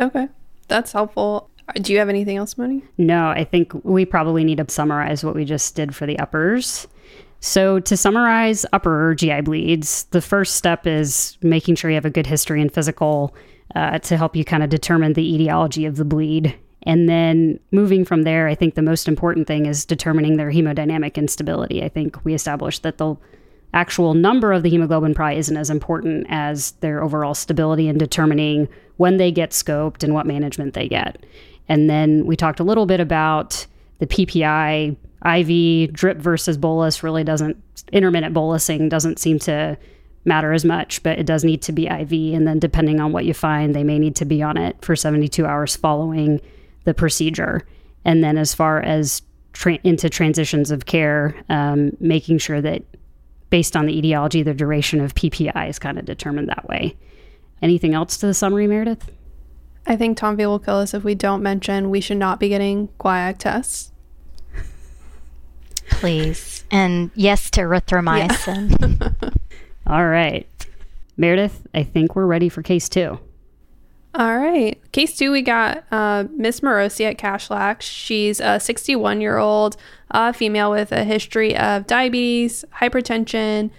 Okay, that's helpful. Do you have anything else, Monee? No, I think we probably need to summarize what we just did for the uppers. So, to summarize upper GI bleeds, the first step is making sure you have a good history and physical uh, to help you kind of determine the etiology of the bleed. And then moving from there, I think the most important thing is determining their hemodynamic instability. I think we established that the actual number of the hemoglobin probably isn't as important as their overall stability in determining when they get scoped and what management they get. And then we talked a little bit about the PPI IV drip versus bolus really doesn't intermittent bolusing doesn't seem to matter as much, but it does need to be IV. And then depending on what you find, they may need to be on it for 72 hours following the procedure. And then as far as tra- into transitions of care, um, making sure that based on the etiology, the duration of PPI is kind of determined that way. Anything else to the summary, Meredith? I think Tanvi will kill us if we don't mention we should not be getting guaiac tests please. And yes to erythromycin. Yeah. All right. Meredith, I think we're ready for case two. All right. Case two, we got uh, Miss Morosi at Kashlak. She's a 61 year old uh, female with a history of diabetes, hypertension,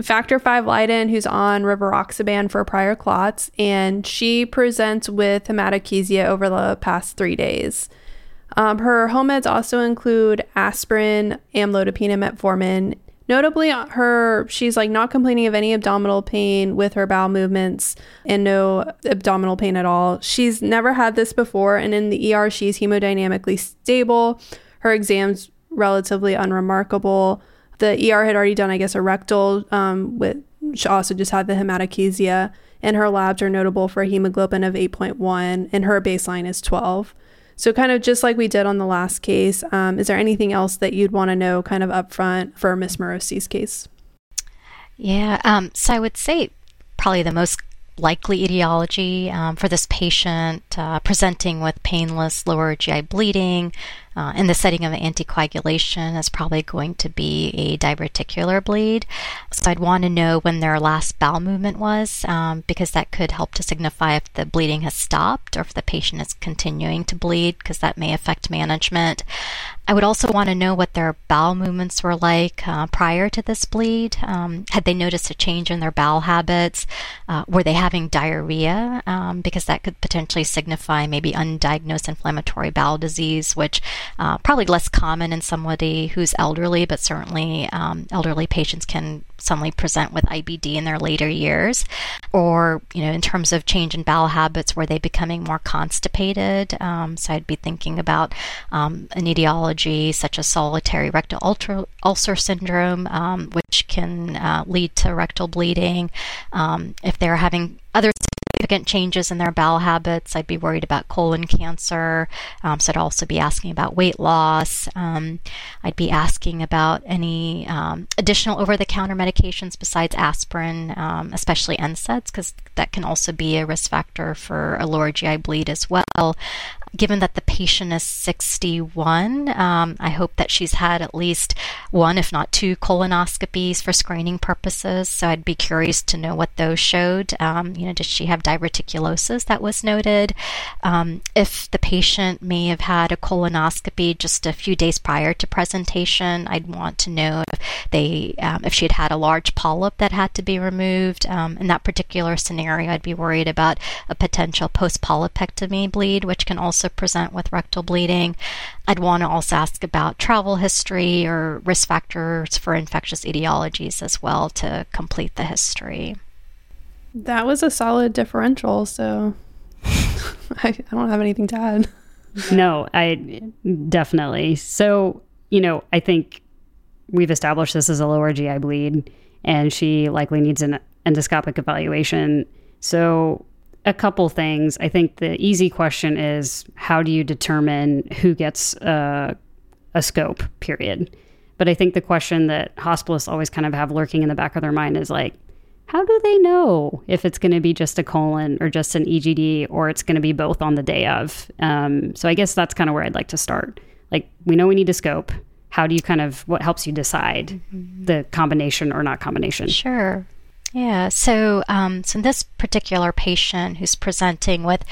factor V Leiden, who's on rivaroxaban for prior clots, and she presents with hematochezia over the past three days. Um, her home meds also include aspirin, amlodipine, and metformin. Notably, uh, her she's like not complaining of any abdominal pain with her bowel movements and no abdominal pain at all. She's never had this before, and in the ER, she's hemodynamically stable. Her exams relatively unremarkable. The ER had already done, I guess, a rectal um, with. She also just had the hematochezia, and her labs are notable for a hemoglobin of 8.1, and her baseline is 12. So, kind of just like we did on the last case, um, is there anything else that you'd want to know kind of upfront for Miss Morosi's case? Yeah, um, so I would say probably the most likely etiology um, for this patient uh, presenting with painless lower GI bleeding, uh, in the setting of anticoagulation is probably going to be a diverticular bleed. So I'd want to know when their last bowel movement was um, because that could help to signify if the bleeding has stopped or if the patient is continuing to bleed because that may affect management. I would also want to know what their bowel movements were like uh, prior to this bleed. Um, had they noticed a change in their bowel habits? Uh, were they having diarrhea? Um, because that could potentially signify maybe undiagnosed inflammatory bowel disease, which uh, probably less common in somebody who's elderly, but certainly um, elderly patients can suddenly present with IBD in their later years. Or, you know, in terms of change in bowel habits, were they becoming more constipated? Um, so I'd be thinking about um, an etiology such as solitary rectal ulcer, ulcer syndrome, um, which can uh, lead to rectal bleeding. Um, if they're having other significant changes in their bowel habits. I'd be worried about colon cancer. Um, so I'd also be asking about weight loss. Um, I'd be asking about any um, additional over the counter medications besides aspirin, um, especially NSAIDs, because that can also be a risk factor for a lower GI bleed as well given that the patient is 61, um, I hope that she's had at least one, if not two, colonoscopies for screening purposes. So I'd be curious to know what those showed. Um, you know, did she have diverticulosis that was noted? Um, if the patient may have had a colonoscopy just a few days prior to presentation, I'd want to know if they, um, if she had had a large polyp that had to be removed. Um, in that particular scenario, I'd be worried about a potential post polypectomy bleed, which can also also present with rectal bleeding. I'd want to also ask about travel history or risk factors for infectious etiologies as well to complete the history. That was a solid differential, so I, I don't have anything to add. no, I definitely. So, you know, I think we've established this as a lower GI bleed, and she likely needs an endoscopic evaluation. So, a couple things. I think the easy question is how do you determine who gets a, a scope, period. But I think the question that hospitalists always kind of have lurking in the back of their mind is like, how do they know if it's going to be just a colon or just an EGD or it's going to be both on the day of? Um, so I guess that's kind of where I'd like to start. Like, we know we need a scope. How do you kind of, what helps you decide mm-hmm. the combination or not combination? Sure. Yeah. So, um, so this particular patient who's presenting with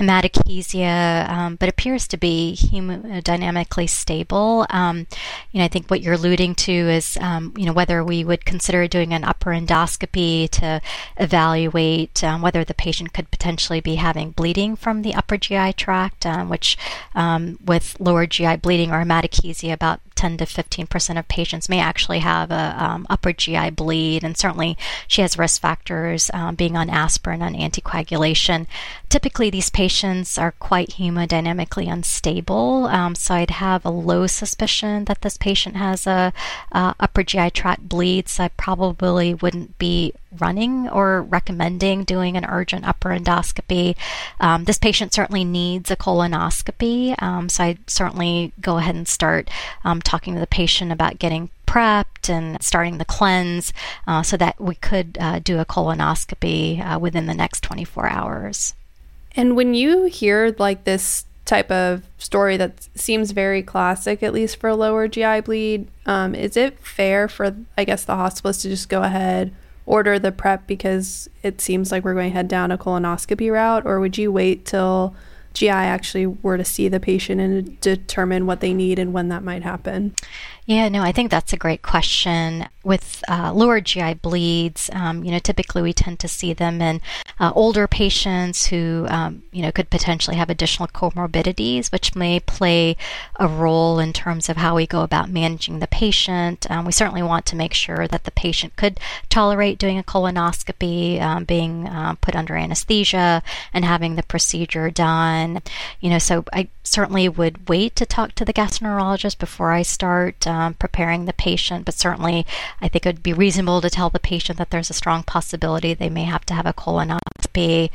hematochezia, um, but appears to be hemodynamically stable. Um, you know, I think what you're alluding to is, um, you know, whether we would consider doing an upper endoscopy to evaluate um, whether the patient could potentially be having bleeding from the upper GI tract, um, which with lower GI bleeding or hematochezia, about 10 to 15 percent of patients may actually have a um, upper GI bleed, and certainly she has risk factors um, being on aspirin and anticoagulation. Typically, these patients are quite hemodynamically unstable, um, so I'd have a low suspicion that this patient has a, upper GI tract bleed. So I probably wouldn't be running or recommending doing an urgent upper endoscopy. Um, this patient certainly needs a colonoscopy, um, so I'd certainly go ahead and start um, talking to the patient about getting prepped and starting the cleanse uh, so that we could uh, do a colonoscopy uh, within the next 24 hours. And when you hear like this type of story that seems very classic, at least for a lower GI bleed, um, is it fair for, I guess, the hospitalist to just go ahead? order the prep because it seems like we're going to head down a colonoscopy route, or would you wait till GI actually were to see the patient and determine what they need and when that might happen? Yeah, no, I think that's a great question. With uh, lower GI bleeds, um, you know, typically we tend to see them in uh, older patients who, um, you know, could potentially have additional comorbidities, which may play a role in terms of how we go about managing the patient. Um, we certainly want to make sure that the patient could tolerate doing a colonoscopy, um, being uh, put under anesthesia, and having the procedure done. You know, so I certainly would wait to talk to the gastroenterologist before I start um, preparing the patient, but certainly I think it would be reasonable to tell the patient that there's a strong possibility they may have to have a colonoscopy.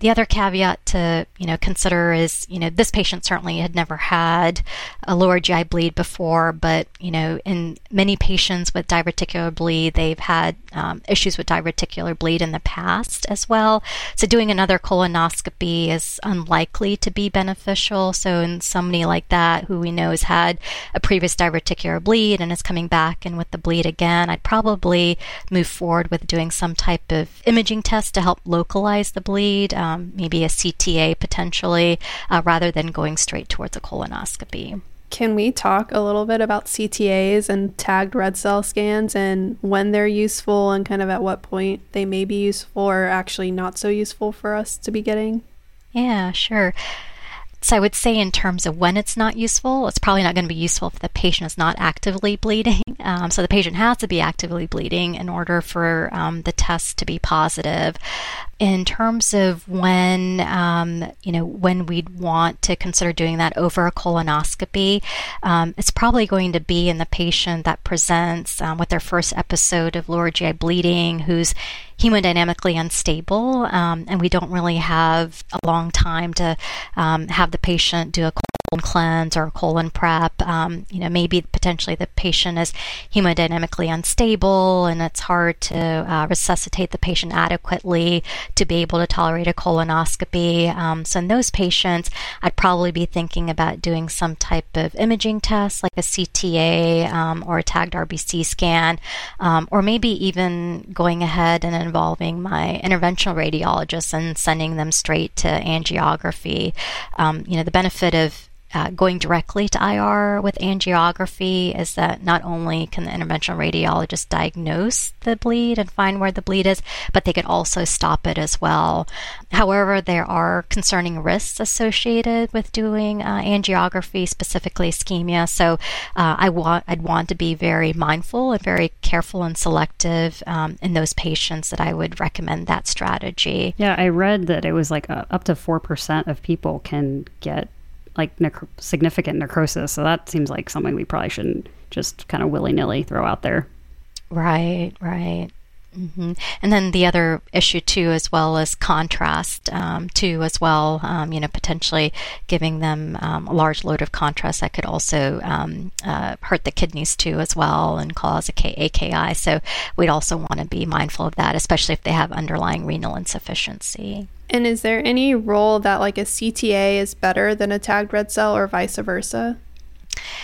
The other caveat to you know consider is you know this patient certainly had never had a lower GI bleed before, but you know in many patients with diverticular bleed, they've had um, issues with diverticular bleed in the past as well. So doing another colonoscopy is unlikely to be beneficial. So in somebody like that who we know has had a previous diverticular bleed and is coming back and with the bleed again, I'd probably move forward with doing some type of imaging test to help localize the bleed. Um, um, maybe a CTA potentially, uh, rather than going straight towards a colonoscopy. Can we talk a little bit about CTAs and tagged red cell scans and when they're useful and kind of at what point they may be useful or actually not so useful for us to be getting? Yeah, sure. So I would say in terms of when it's not useful, it's probably not going to be useful if the patient is not actively bleeding. Um, so the patient has to be actively bleeding in order for um, the test to be positive. In terms of when, um, you know, when we'd want to consider doing that over a colonoscopy, um, it's probably going to be in the patient that presents um, with their first episode of lower GI bleeding, who's hemodynamically unstable, um, and we don't really have a long time to um, have the patient do a colon cleanse or colon prep. Um, you know, maybe potentially the patient is hemodynamically unstable and it's hard to uh, resuscitate the patient adequately to be able to tolerate a colonoscopy. Um, so in those patients, I'd probably be thinking about doing some type of imaging test like a CTA um, or a tagged RBC scan, um, or maybe even going ahead and involving my interventional radiologist and sending them straight to angiography. Um, you know, the benefit of uh, going directly to IR with angiography is that not only can the interventional radiologist diagnose the bleed and find where the bleed is, but they can also stop it as well. However, there are concerning risks associated with doing uh, angiography, specifically ischemia. So uh, I want I'd want to be very mindful and very careful and selective um, in those patients that I would recommend that strategy. Yeah, I read that it was like uh, up to four percent of people can get like significant necrosis. So that seems like something we probably shouldn't just kind of willy nilly throw out there. Right, right. Mm-hmm. And then the other issue too, as well as contrast um, too, as well. Um, you know, potentially giving them um, a large load of contrast that could also um, uh, hurt the kidneys too, as well, and cause a AKI. So we'd also want to be mindful of that, especially if they have underlying renal insufficiency. And is there any role that like a CTA is better than a tagged red cell or vice versa?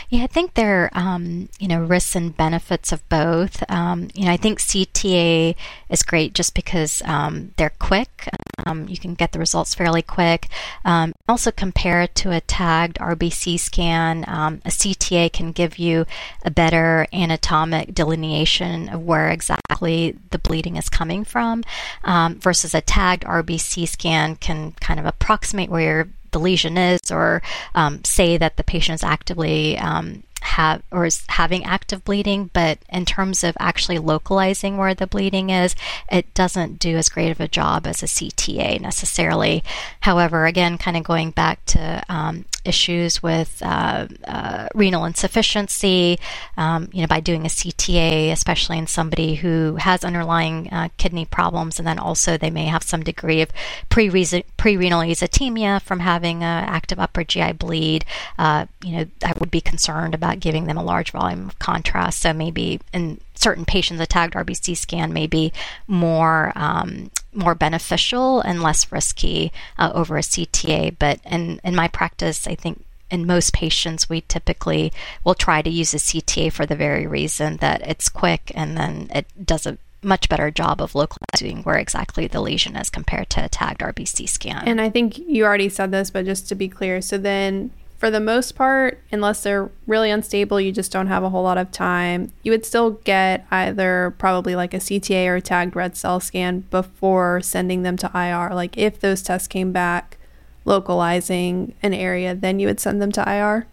Yeah, I think there are, um, you know, risks and benefits of both. Um, you know, I think CTA is great just because um, they're quick. Um, you can get the results fairly quick. Um, also, compare it to a tagged RBC scan. Um, a CTA can give you a better anatomic delineation of where exactly the bleeding is coming from, versus a tagged RBC scan can kind of approximate where the lesion is or um, say that the patient is actively um, have or is having active bleeding, but in terms of actually localizing where the bleeding is, it doesn't do as great of a job as a CTA necessarily. However, again, kind of going back to um, issues with uh, uh, renal insufficiency, um, you know, by doing a CTA, especially in somebody who has underlying uh, kidney problems, and then also they may have some degree of pre-renal azotemia from having an active upper GI bleed. Uh, you know, I would be concerned about giving them a large volume of contrast. So maybe in certain patients, a tagged RBC scan may be more um, more beneficial and less risky uh, over a CTA. But in in my practice, I think in most patients, we typically will try to use a CTA for the very reason that it's quick and then it does a much better job of localizing where exactly the lesion is compared to a tagged RBC scan. And I think you already said this, but just to be clear, so then for the most part, unless they're really unstable, you just don't have a whole lot of time. You would still get either probably like a CTA or a tagged red cell scan before sending them to IR. Like if those tests came back localizing an area, then you would send them to IR.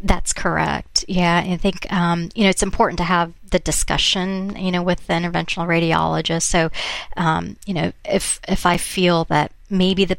That's correct. Yeah, I think um, you know it's important to have the discussion, you know, with the interventional radiologist. So, um, you know, if if I feel that maybe the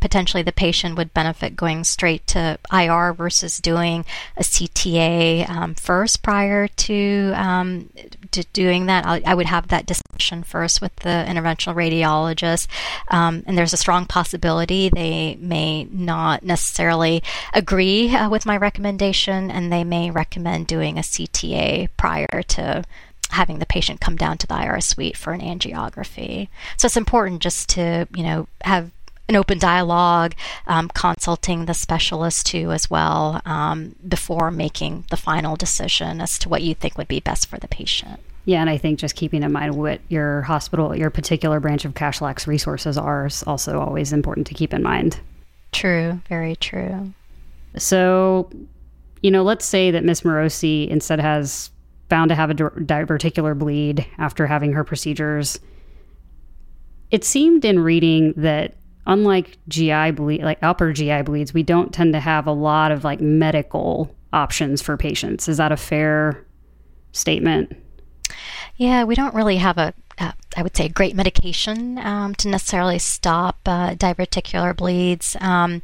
potentially the patient would benefit going straight to IR versus doing a CTA um, first prior to um, to doing that. I, I, would have that discussion first with the interventional radiologist, um, and there's a strong possibility they may not necessarily agree uh, with my recommendation, and they may recommend doing a CTA prior to having the patient come down to the IR suite for an angiography. So it's important just to, you know, have an open dialogue, um, consulting the specialist too as well um, before making the final decision as to what you think would be best for the patient. Yeah, and I think just keeping in mind what your hospital, your particular branch of Kashlak's resources are is also always important to keep in mind. True, very true. So, you know, let's say that Miss Morosi instead has found to have a diverticular bleed after having her procedures. It seemed in reading that unlike GI bleed, like upper GI bleeds, we don't tend to have a lot of like medical options for patients. Is that a fair statement? Yeah, we don't really have a, uh, I would say, great medication um, to necessarily stop uh, diverticular bleeds. Um,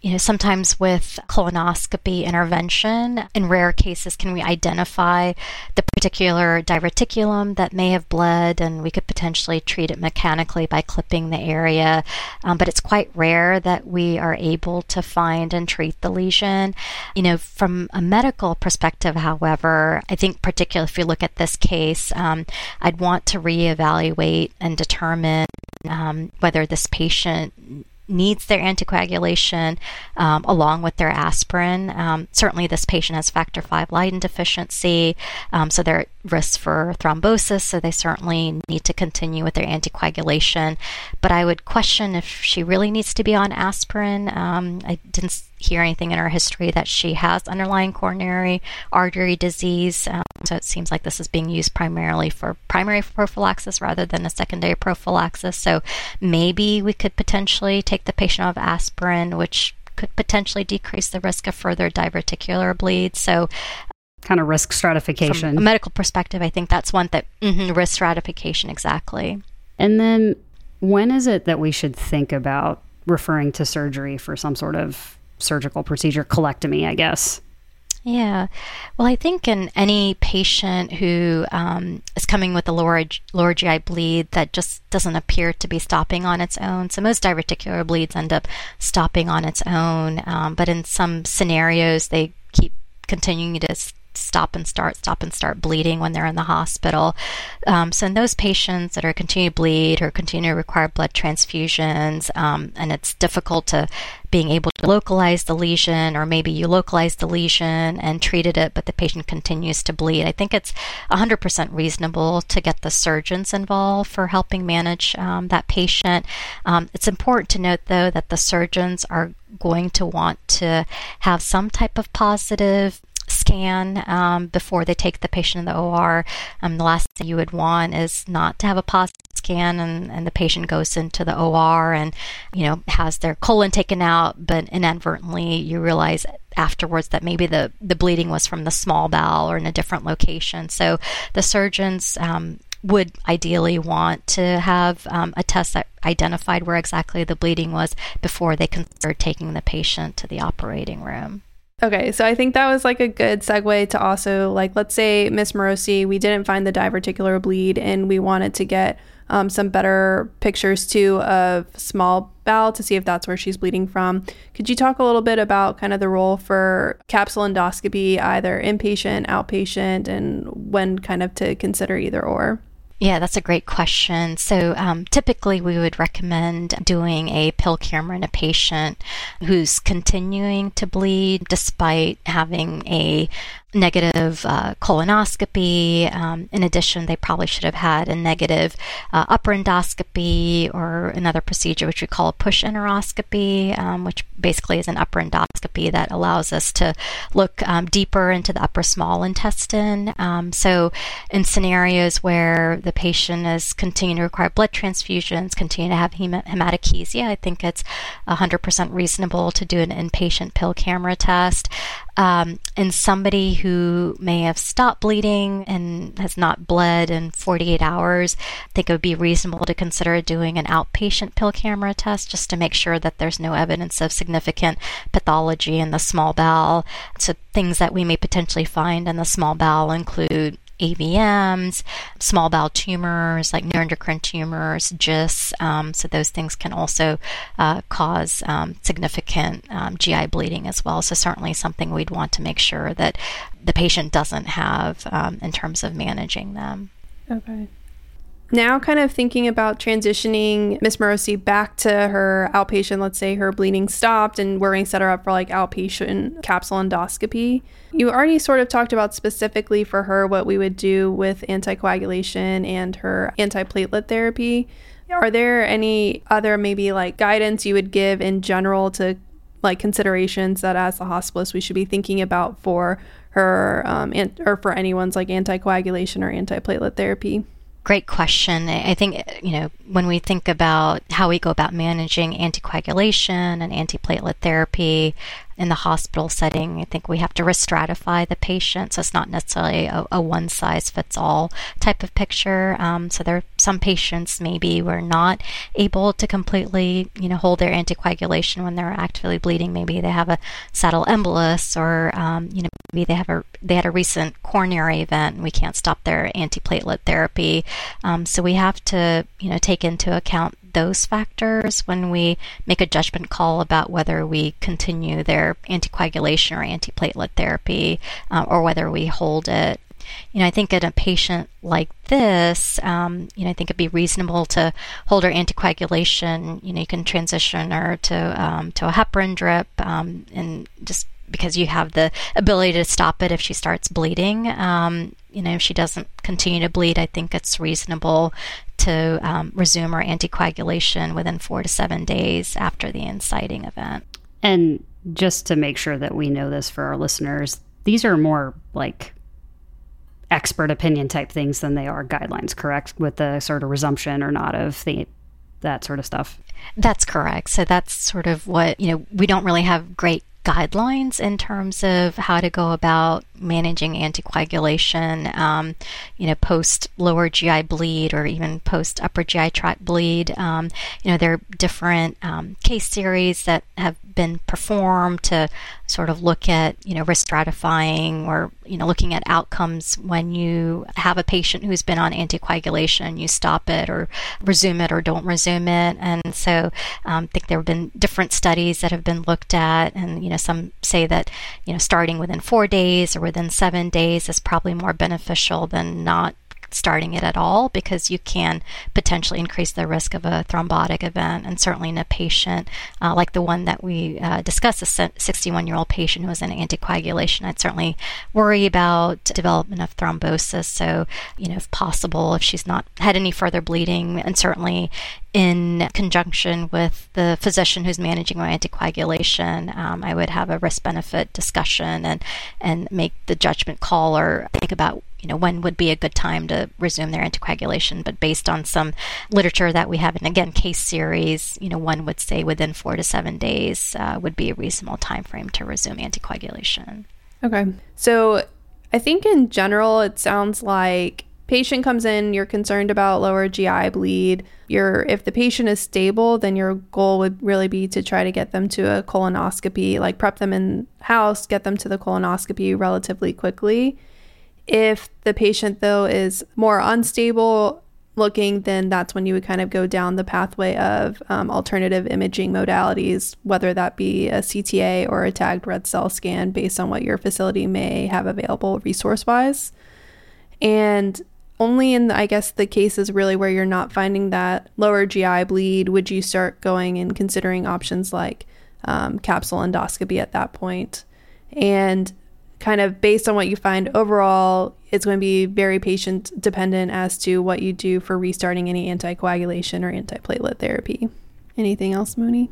you know, sometimes with colonoscopy intervention, in rare cases, can we identify the particular diverticulum that may have bled, and we could potentially treat it mechanically by clipping the area. Um, but it's quite rare that we are able to find and treat the lesion. You know, from a medical perspective, however, I think particularly if you look at this case, um, I'd want to reevaluate and determine um, whether this patient needs their anticoagulation um, along with their aspirin. Um, certainly, this patient has factor V Leiden deficiency, um, so they're at risk for thrombosis, so they certainly need to continue with their anticoagulation. But I would question if she really needs to be on aspirin. Um, I didn't hear anything in her history that she has underlying coronary artery disease. Um, so it seems like this is being used primarily for primary prophylaxis rather than a secondary prophylaxis. So maybe we could potentially take the patient off aspirin, which could potentially decrease the risk of further diverticular bleed. So kind of risk stratification. From a medical perspective, I think that's one that mm-hmm, risk stratification exactly. And then when is it that we should think about referring to surgery for some sort of surgical procedure, colectomy, I guess. Yeah. Well, I think in any patient who um, is coming with a lower, lower GI bleed that just doesn't appear to be stopping on its own. So most diverticular bleeds end up stopping on its own. Um, but in some scenarios, they keep continuing to stop and start, stop and start bleeding when they're in the hospital. Um, so in those patients that are continue to bleed or continue to require blood transfusions, um, and it's difficult to being able to localize the lesion, or maybe you localized the lesion and treated it, but the patient continues to bleed. I think it's 100% reasonable to get the surgeons involved for helping manage um, that patient. Um, it's important to note, though, that the surgeons are going to want to have some type of positive scan um, before they take the patient in the OR. Um, the last thing you would want is not to have a positive scan and, and the patient goes into the OR and, you know, has their colon taken out, but inadvertently you realize afterwards that maybe the, the bleeding was from the small bowel or in a different location. So the surgeons um, would ideally want to have um, a test that identified where exactly the bleeding was before they consider taking the patient to the operating room. Okay, so I think that was like a good segue to also like let's say Miss Morosi, we didn't find the diverticular bleed and we wanted to get um, some better pictures too of small bowel to see if that's where she's bleeding from. Could you talk a little bit about kind of the role for capsule endoscopy, either inpatient, outpatient, and when kind of to consider either or? Yeah, that's a great question. So, um, typically, we would recommend doing a pill camera in a patient who's continuing to bleed despite having a negative uh, colonoscopy. Um, in addition, they probably should have had a negative uh, upper endoscopy or another procedure which we call a push enteroscopy, um, which basically is an upper endoscopy that allows us to look um, deeper into the upper small intestine. Um, so, in scenarios where the patient is continuing to require blood transfusions, continue to have hem- hematochezia, I think it's 100% reasonable to do an inpatient pill camera test. Um, and somebody who may have stopped bleeding and has not bled in 48 hours, I think it would be reasonable to consider doing an outpatient pill camera test just to make sure that there's no evidence of significant pathology in the small bowel. So, things that we may potentially find in the small bowel include AVMs, small bowel tumors like neuroendocrine tumors, GIST. Um, so those things can also uh, cause um, significant um, GI bleeding as well. So certainly something we'd want to make sure that the patient doesn't have um, in terms of managing them. Okay now kind of thinking about transitioning Miss Morosi back to her outpatient, let's say her bleeding stopped and we're going to set her up for like outpatient capsule endoscopy. You already sort of talked about specifically for her what we would do with anticoagulation and her antiplatelet therapy. Are there any other maybe like guidance you would give in general to like considerations that as a hospice we should be thinking about for her um, and, or for anyone's like anticoagulation or antiplatelet therapy? Great question. I think, you know, when we think about how we go about managing anticoagulation and antiplatelet therapy, in the hospital setting, I think we have to risk stratify the patient. So it's not necessarily a, a one size fits all type of picture. Um, so there are some patients maybe were not able to completely, you know, hold their anticoagulation when they're actively bleeding. Maybe they have a saddle embolus or, um, you know, maybe they have a they had a recent coronary event and we can't stop their antiplatelet therapy. Um, so we have to, you know, take into account those factors when we make a judgment call about whether we continue their anticoagulation or antiplatelet therapy uh, or whether we hold it. You know, I think in a patient like this, um, you know, I think it'd be reasonable to hold her anticoagulation. You know, you can transition her to um, to a heparin drip um, and just because you have the ability to stop it if she starts bleeding. Um, you know, if she doesn't continue to bleed, I think it's reasonable to um, resume our anticoagulation within four to seven days after the inciting event. And just to make sure that we know this for our listeners, these are more like expert opinion type things than they are guidelines, correct? With the sort of resumption or not of the that sort of stuff. That's correct. So that's sort of what, you know, we don't really have great guidelines in terms of how to go about managing anticoagulation, um, you know, post lower GI bleed or even post upper GI tract bleed. Um, you know, there are different um, case series that have been performed to sort of look at, you know, risk stratifying or, you know, looking at outcomes when you have a patient who's been on anticoagulation, you stop it or resume it or don't resume it. And so um, I think there have been different studies that have been looked at. And, you know, some say that, you know, starting within four days or within seven days is probably more beneficial than not starting it at all because you can potentially increase the risk of a thrombotic event. And certainly in a patient uh, like the one that we uh, discussed, a 61 year old patient who was in anticoagulation, I'd certainly worry about development of thrombosis. So, you know, if possible, if she's not had any further bleeding, and certainly in conjunction with the physician who's managing my anticoagulation, um, I would have a risk benefit discussion and, and make the judgment call or think about you know when would be a good time to resume their anticoagulation. But based on some literature that we have and again case series you know one would say within four to seven days uh, would be a reasonable time frame to resume anticoagulation. Okay. So i think in general it sounds like patient comes in you're concerned about lower gi bleed. You're if the patient is stable then your goal would really be to try to get them to a colonoscopy like prep them in house get them to the colonoscopy relatively quickly if the patient, though, is more unstable looking, then that's when you would kind of go down the pathway of um, alternative imaging modalities, whether that be a CTA or a tagged red cell scan based on what your facility may have available resource wise. And only in, I guess, the cases really where you're not finding that lower GI bleed would you start going and considering options like um, capsule endoscopy at that point. And kind of based on what you find overall, it's going to be very patient dependent as to what you do for restarting any anticoagulation or antiplatelet therapy. Anything else, Monee?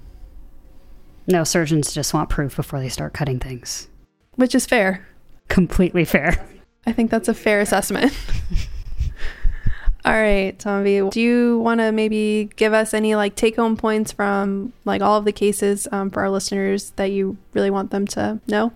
No, surgeons just want proof before they start cutting things. Which is fair. Completely fair. I think that's a fair assessment. all right, Tanvi, do you want to maybe give us any like take home points from like all of the cases um, for our listeners that you really want them to know?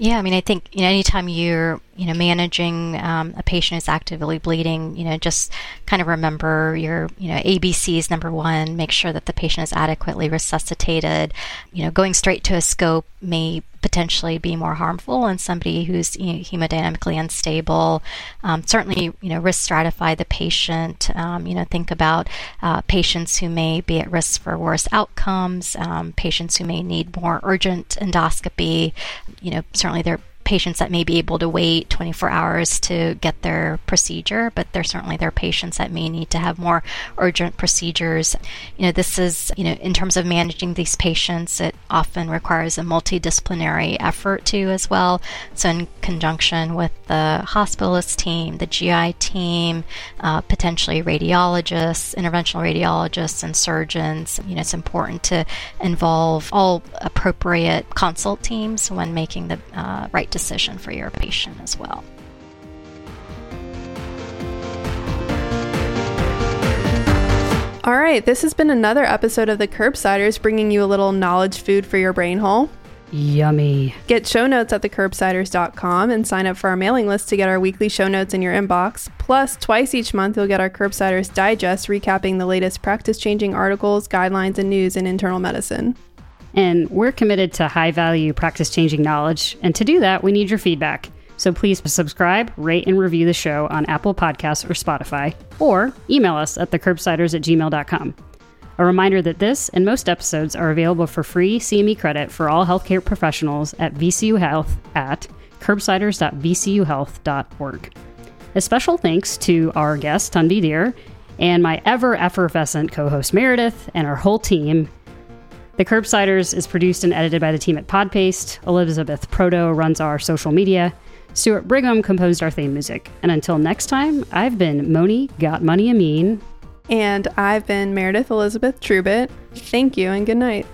Yeah, I mean, I think you know, anytime you're you know managing um, a patient who's actively bleeding, you know, just kind of remember your you know ABCs. Number one, make sure that the patient is adequately resuscitated. You know, going straight to a scope may potentially be more harmful in somebody who's you know, hemodynamically unstable. Um, certainly, you know, risk stratify the patient. Um, you know, think about uh, patients who may be at risk for worse outcomes, um, patients who may need more urgent endoscopy. You know, certainly there patients that may be able to wait 24 hours to get their procedure, but there's certainly there are patients that may need to have more urgent procedures. You know, this is, you know, in terms of managing these patients, it often requires a multidisciplinary effort too as well. So in conjunction with the hospitalist team, the GI team, uh, potentially radiologists, interventional radiologists, and surgeons, you know, it's important to involve all appropriate consult teams when making the uh, right decision decision for your patient as well. All right, this has been another episode of the Curbsiders bringing you a little knowledge food for your brain hole. Yummy. Get show notes at thecurbsiders.com and sign up for our mailing list to get our weekly show notes in your inbox. Plus, twice each month, you'll get our Curbsiders Digest recapping the latest practice changing articles, guidelines, and news in internal medicine. And we're committed to high value practice changing knowledge. And to do that, we need your feedback. So please subscribe, rate, and review the show on Apple Podcasts or Spotify, or email us at thecurbsiders at gmail.com. A reminder that this and most episodes are available for free CME credit for all healthcare professionals at VCU Health at curbsiders.vcuhealth.org. A special thanks to our guest, Tanvi Dhere, and my ever effervescent co host Meredith, and our whole team. The Curbsiders is produced and edited by the team at PodPaste. Elizabeth Proto runs our social media. Stuart Brigham composed our theme music. And until next time, I've been Monee Got Money Amin. And I've been Meredith Elizabeth Trubitt. Thank you and good night.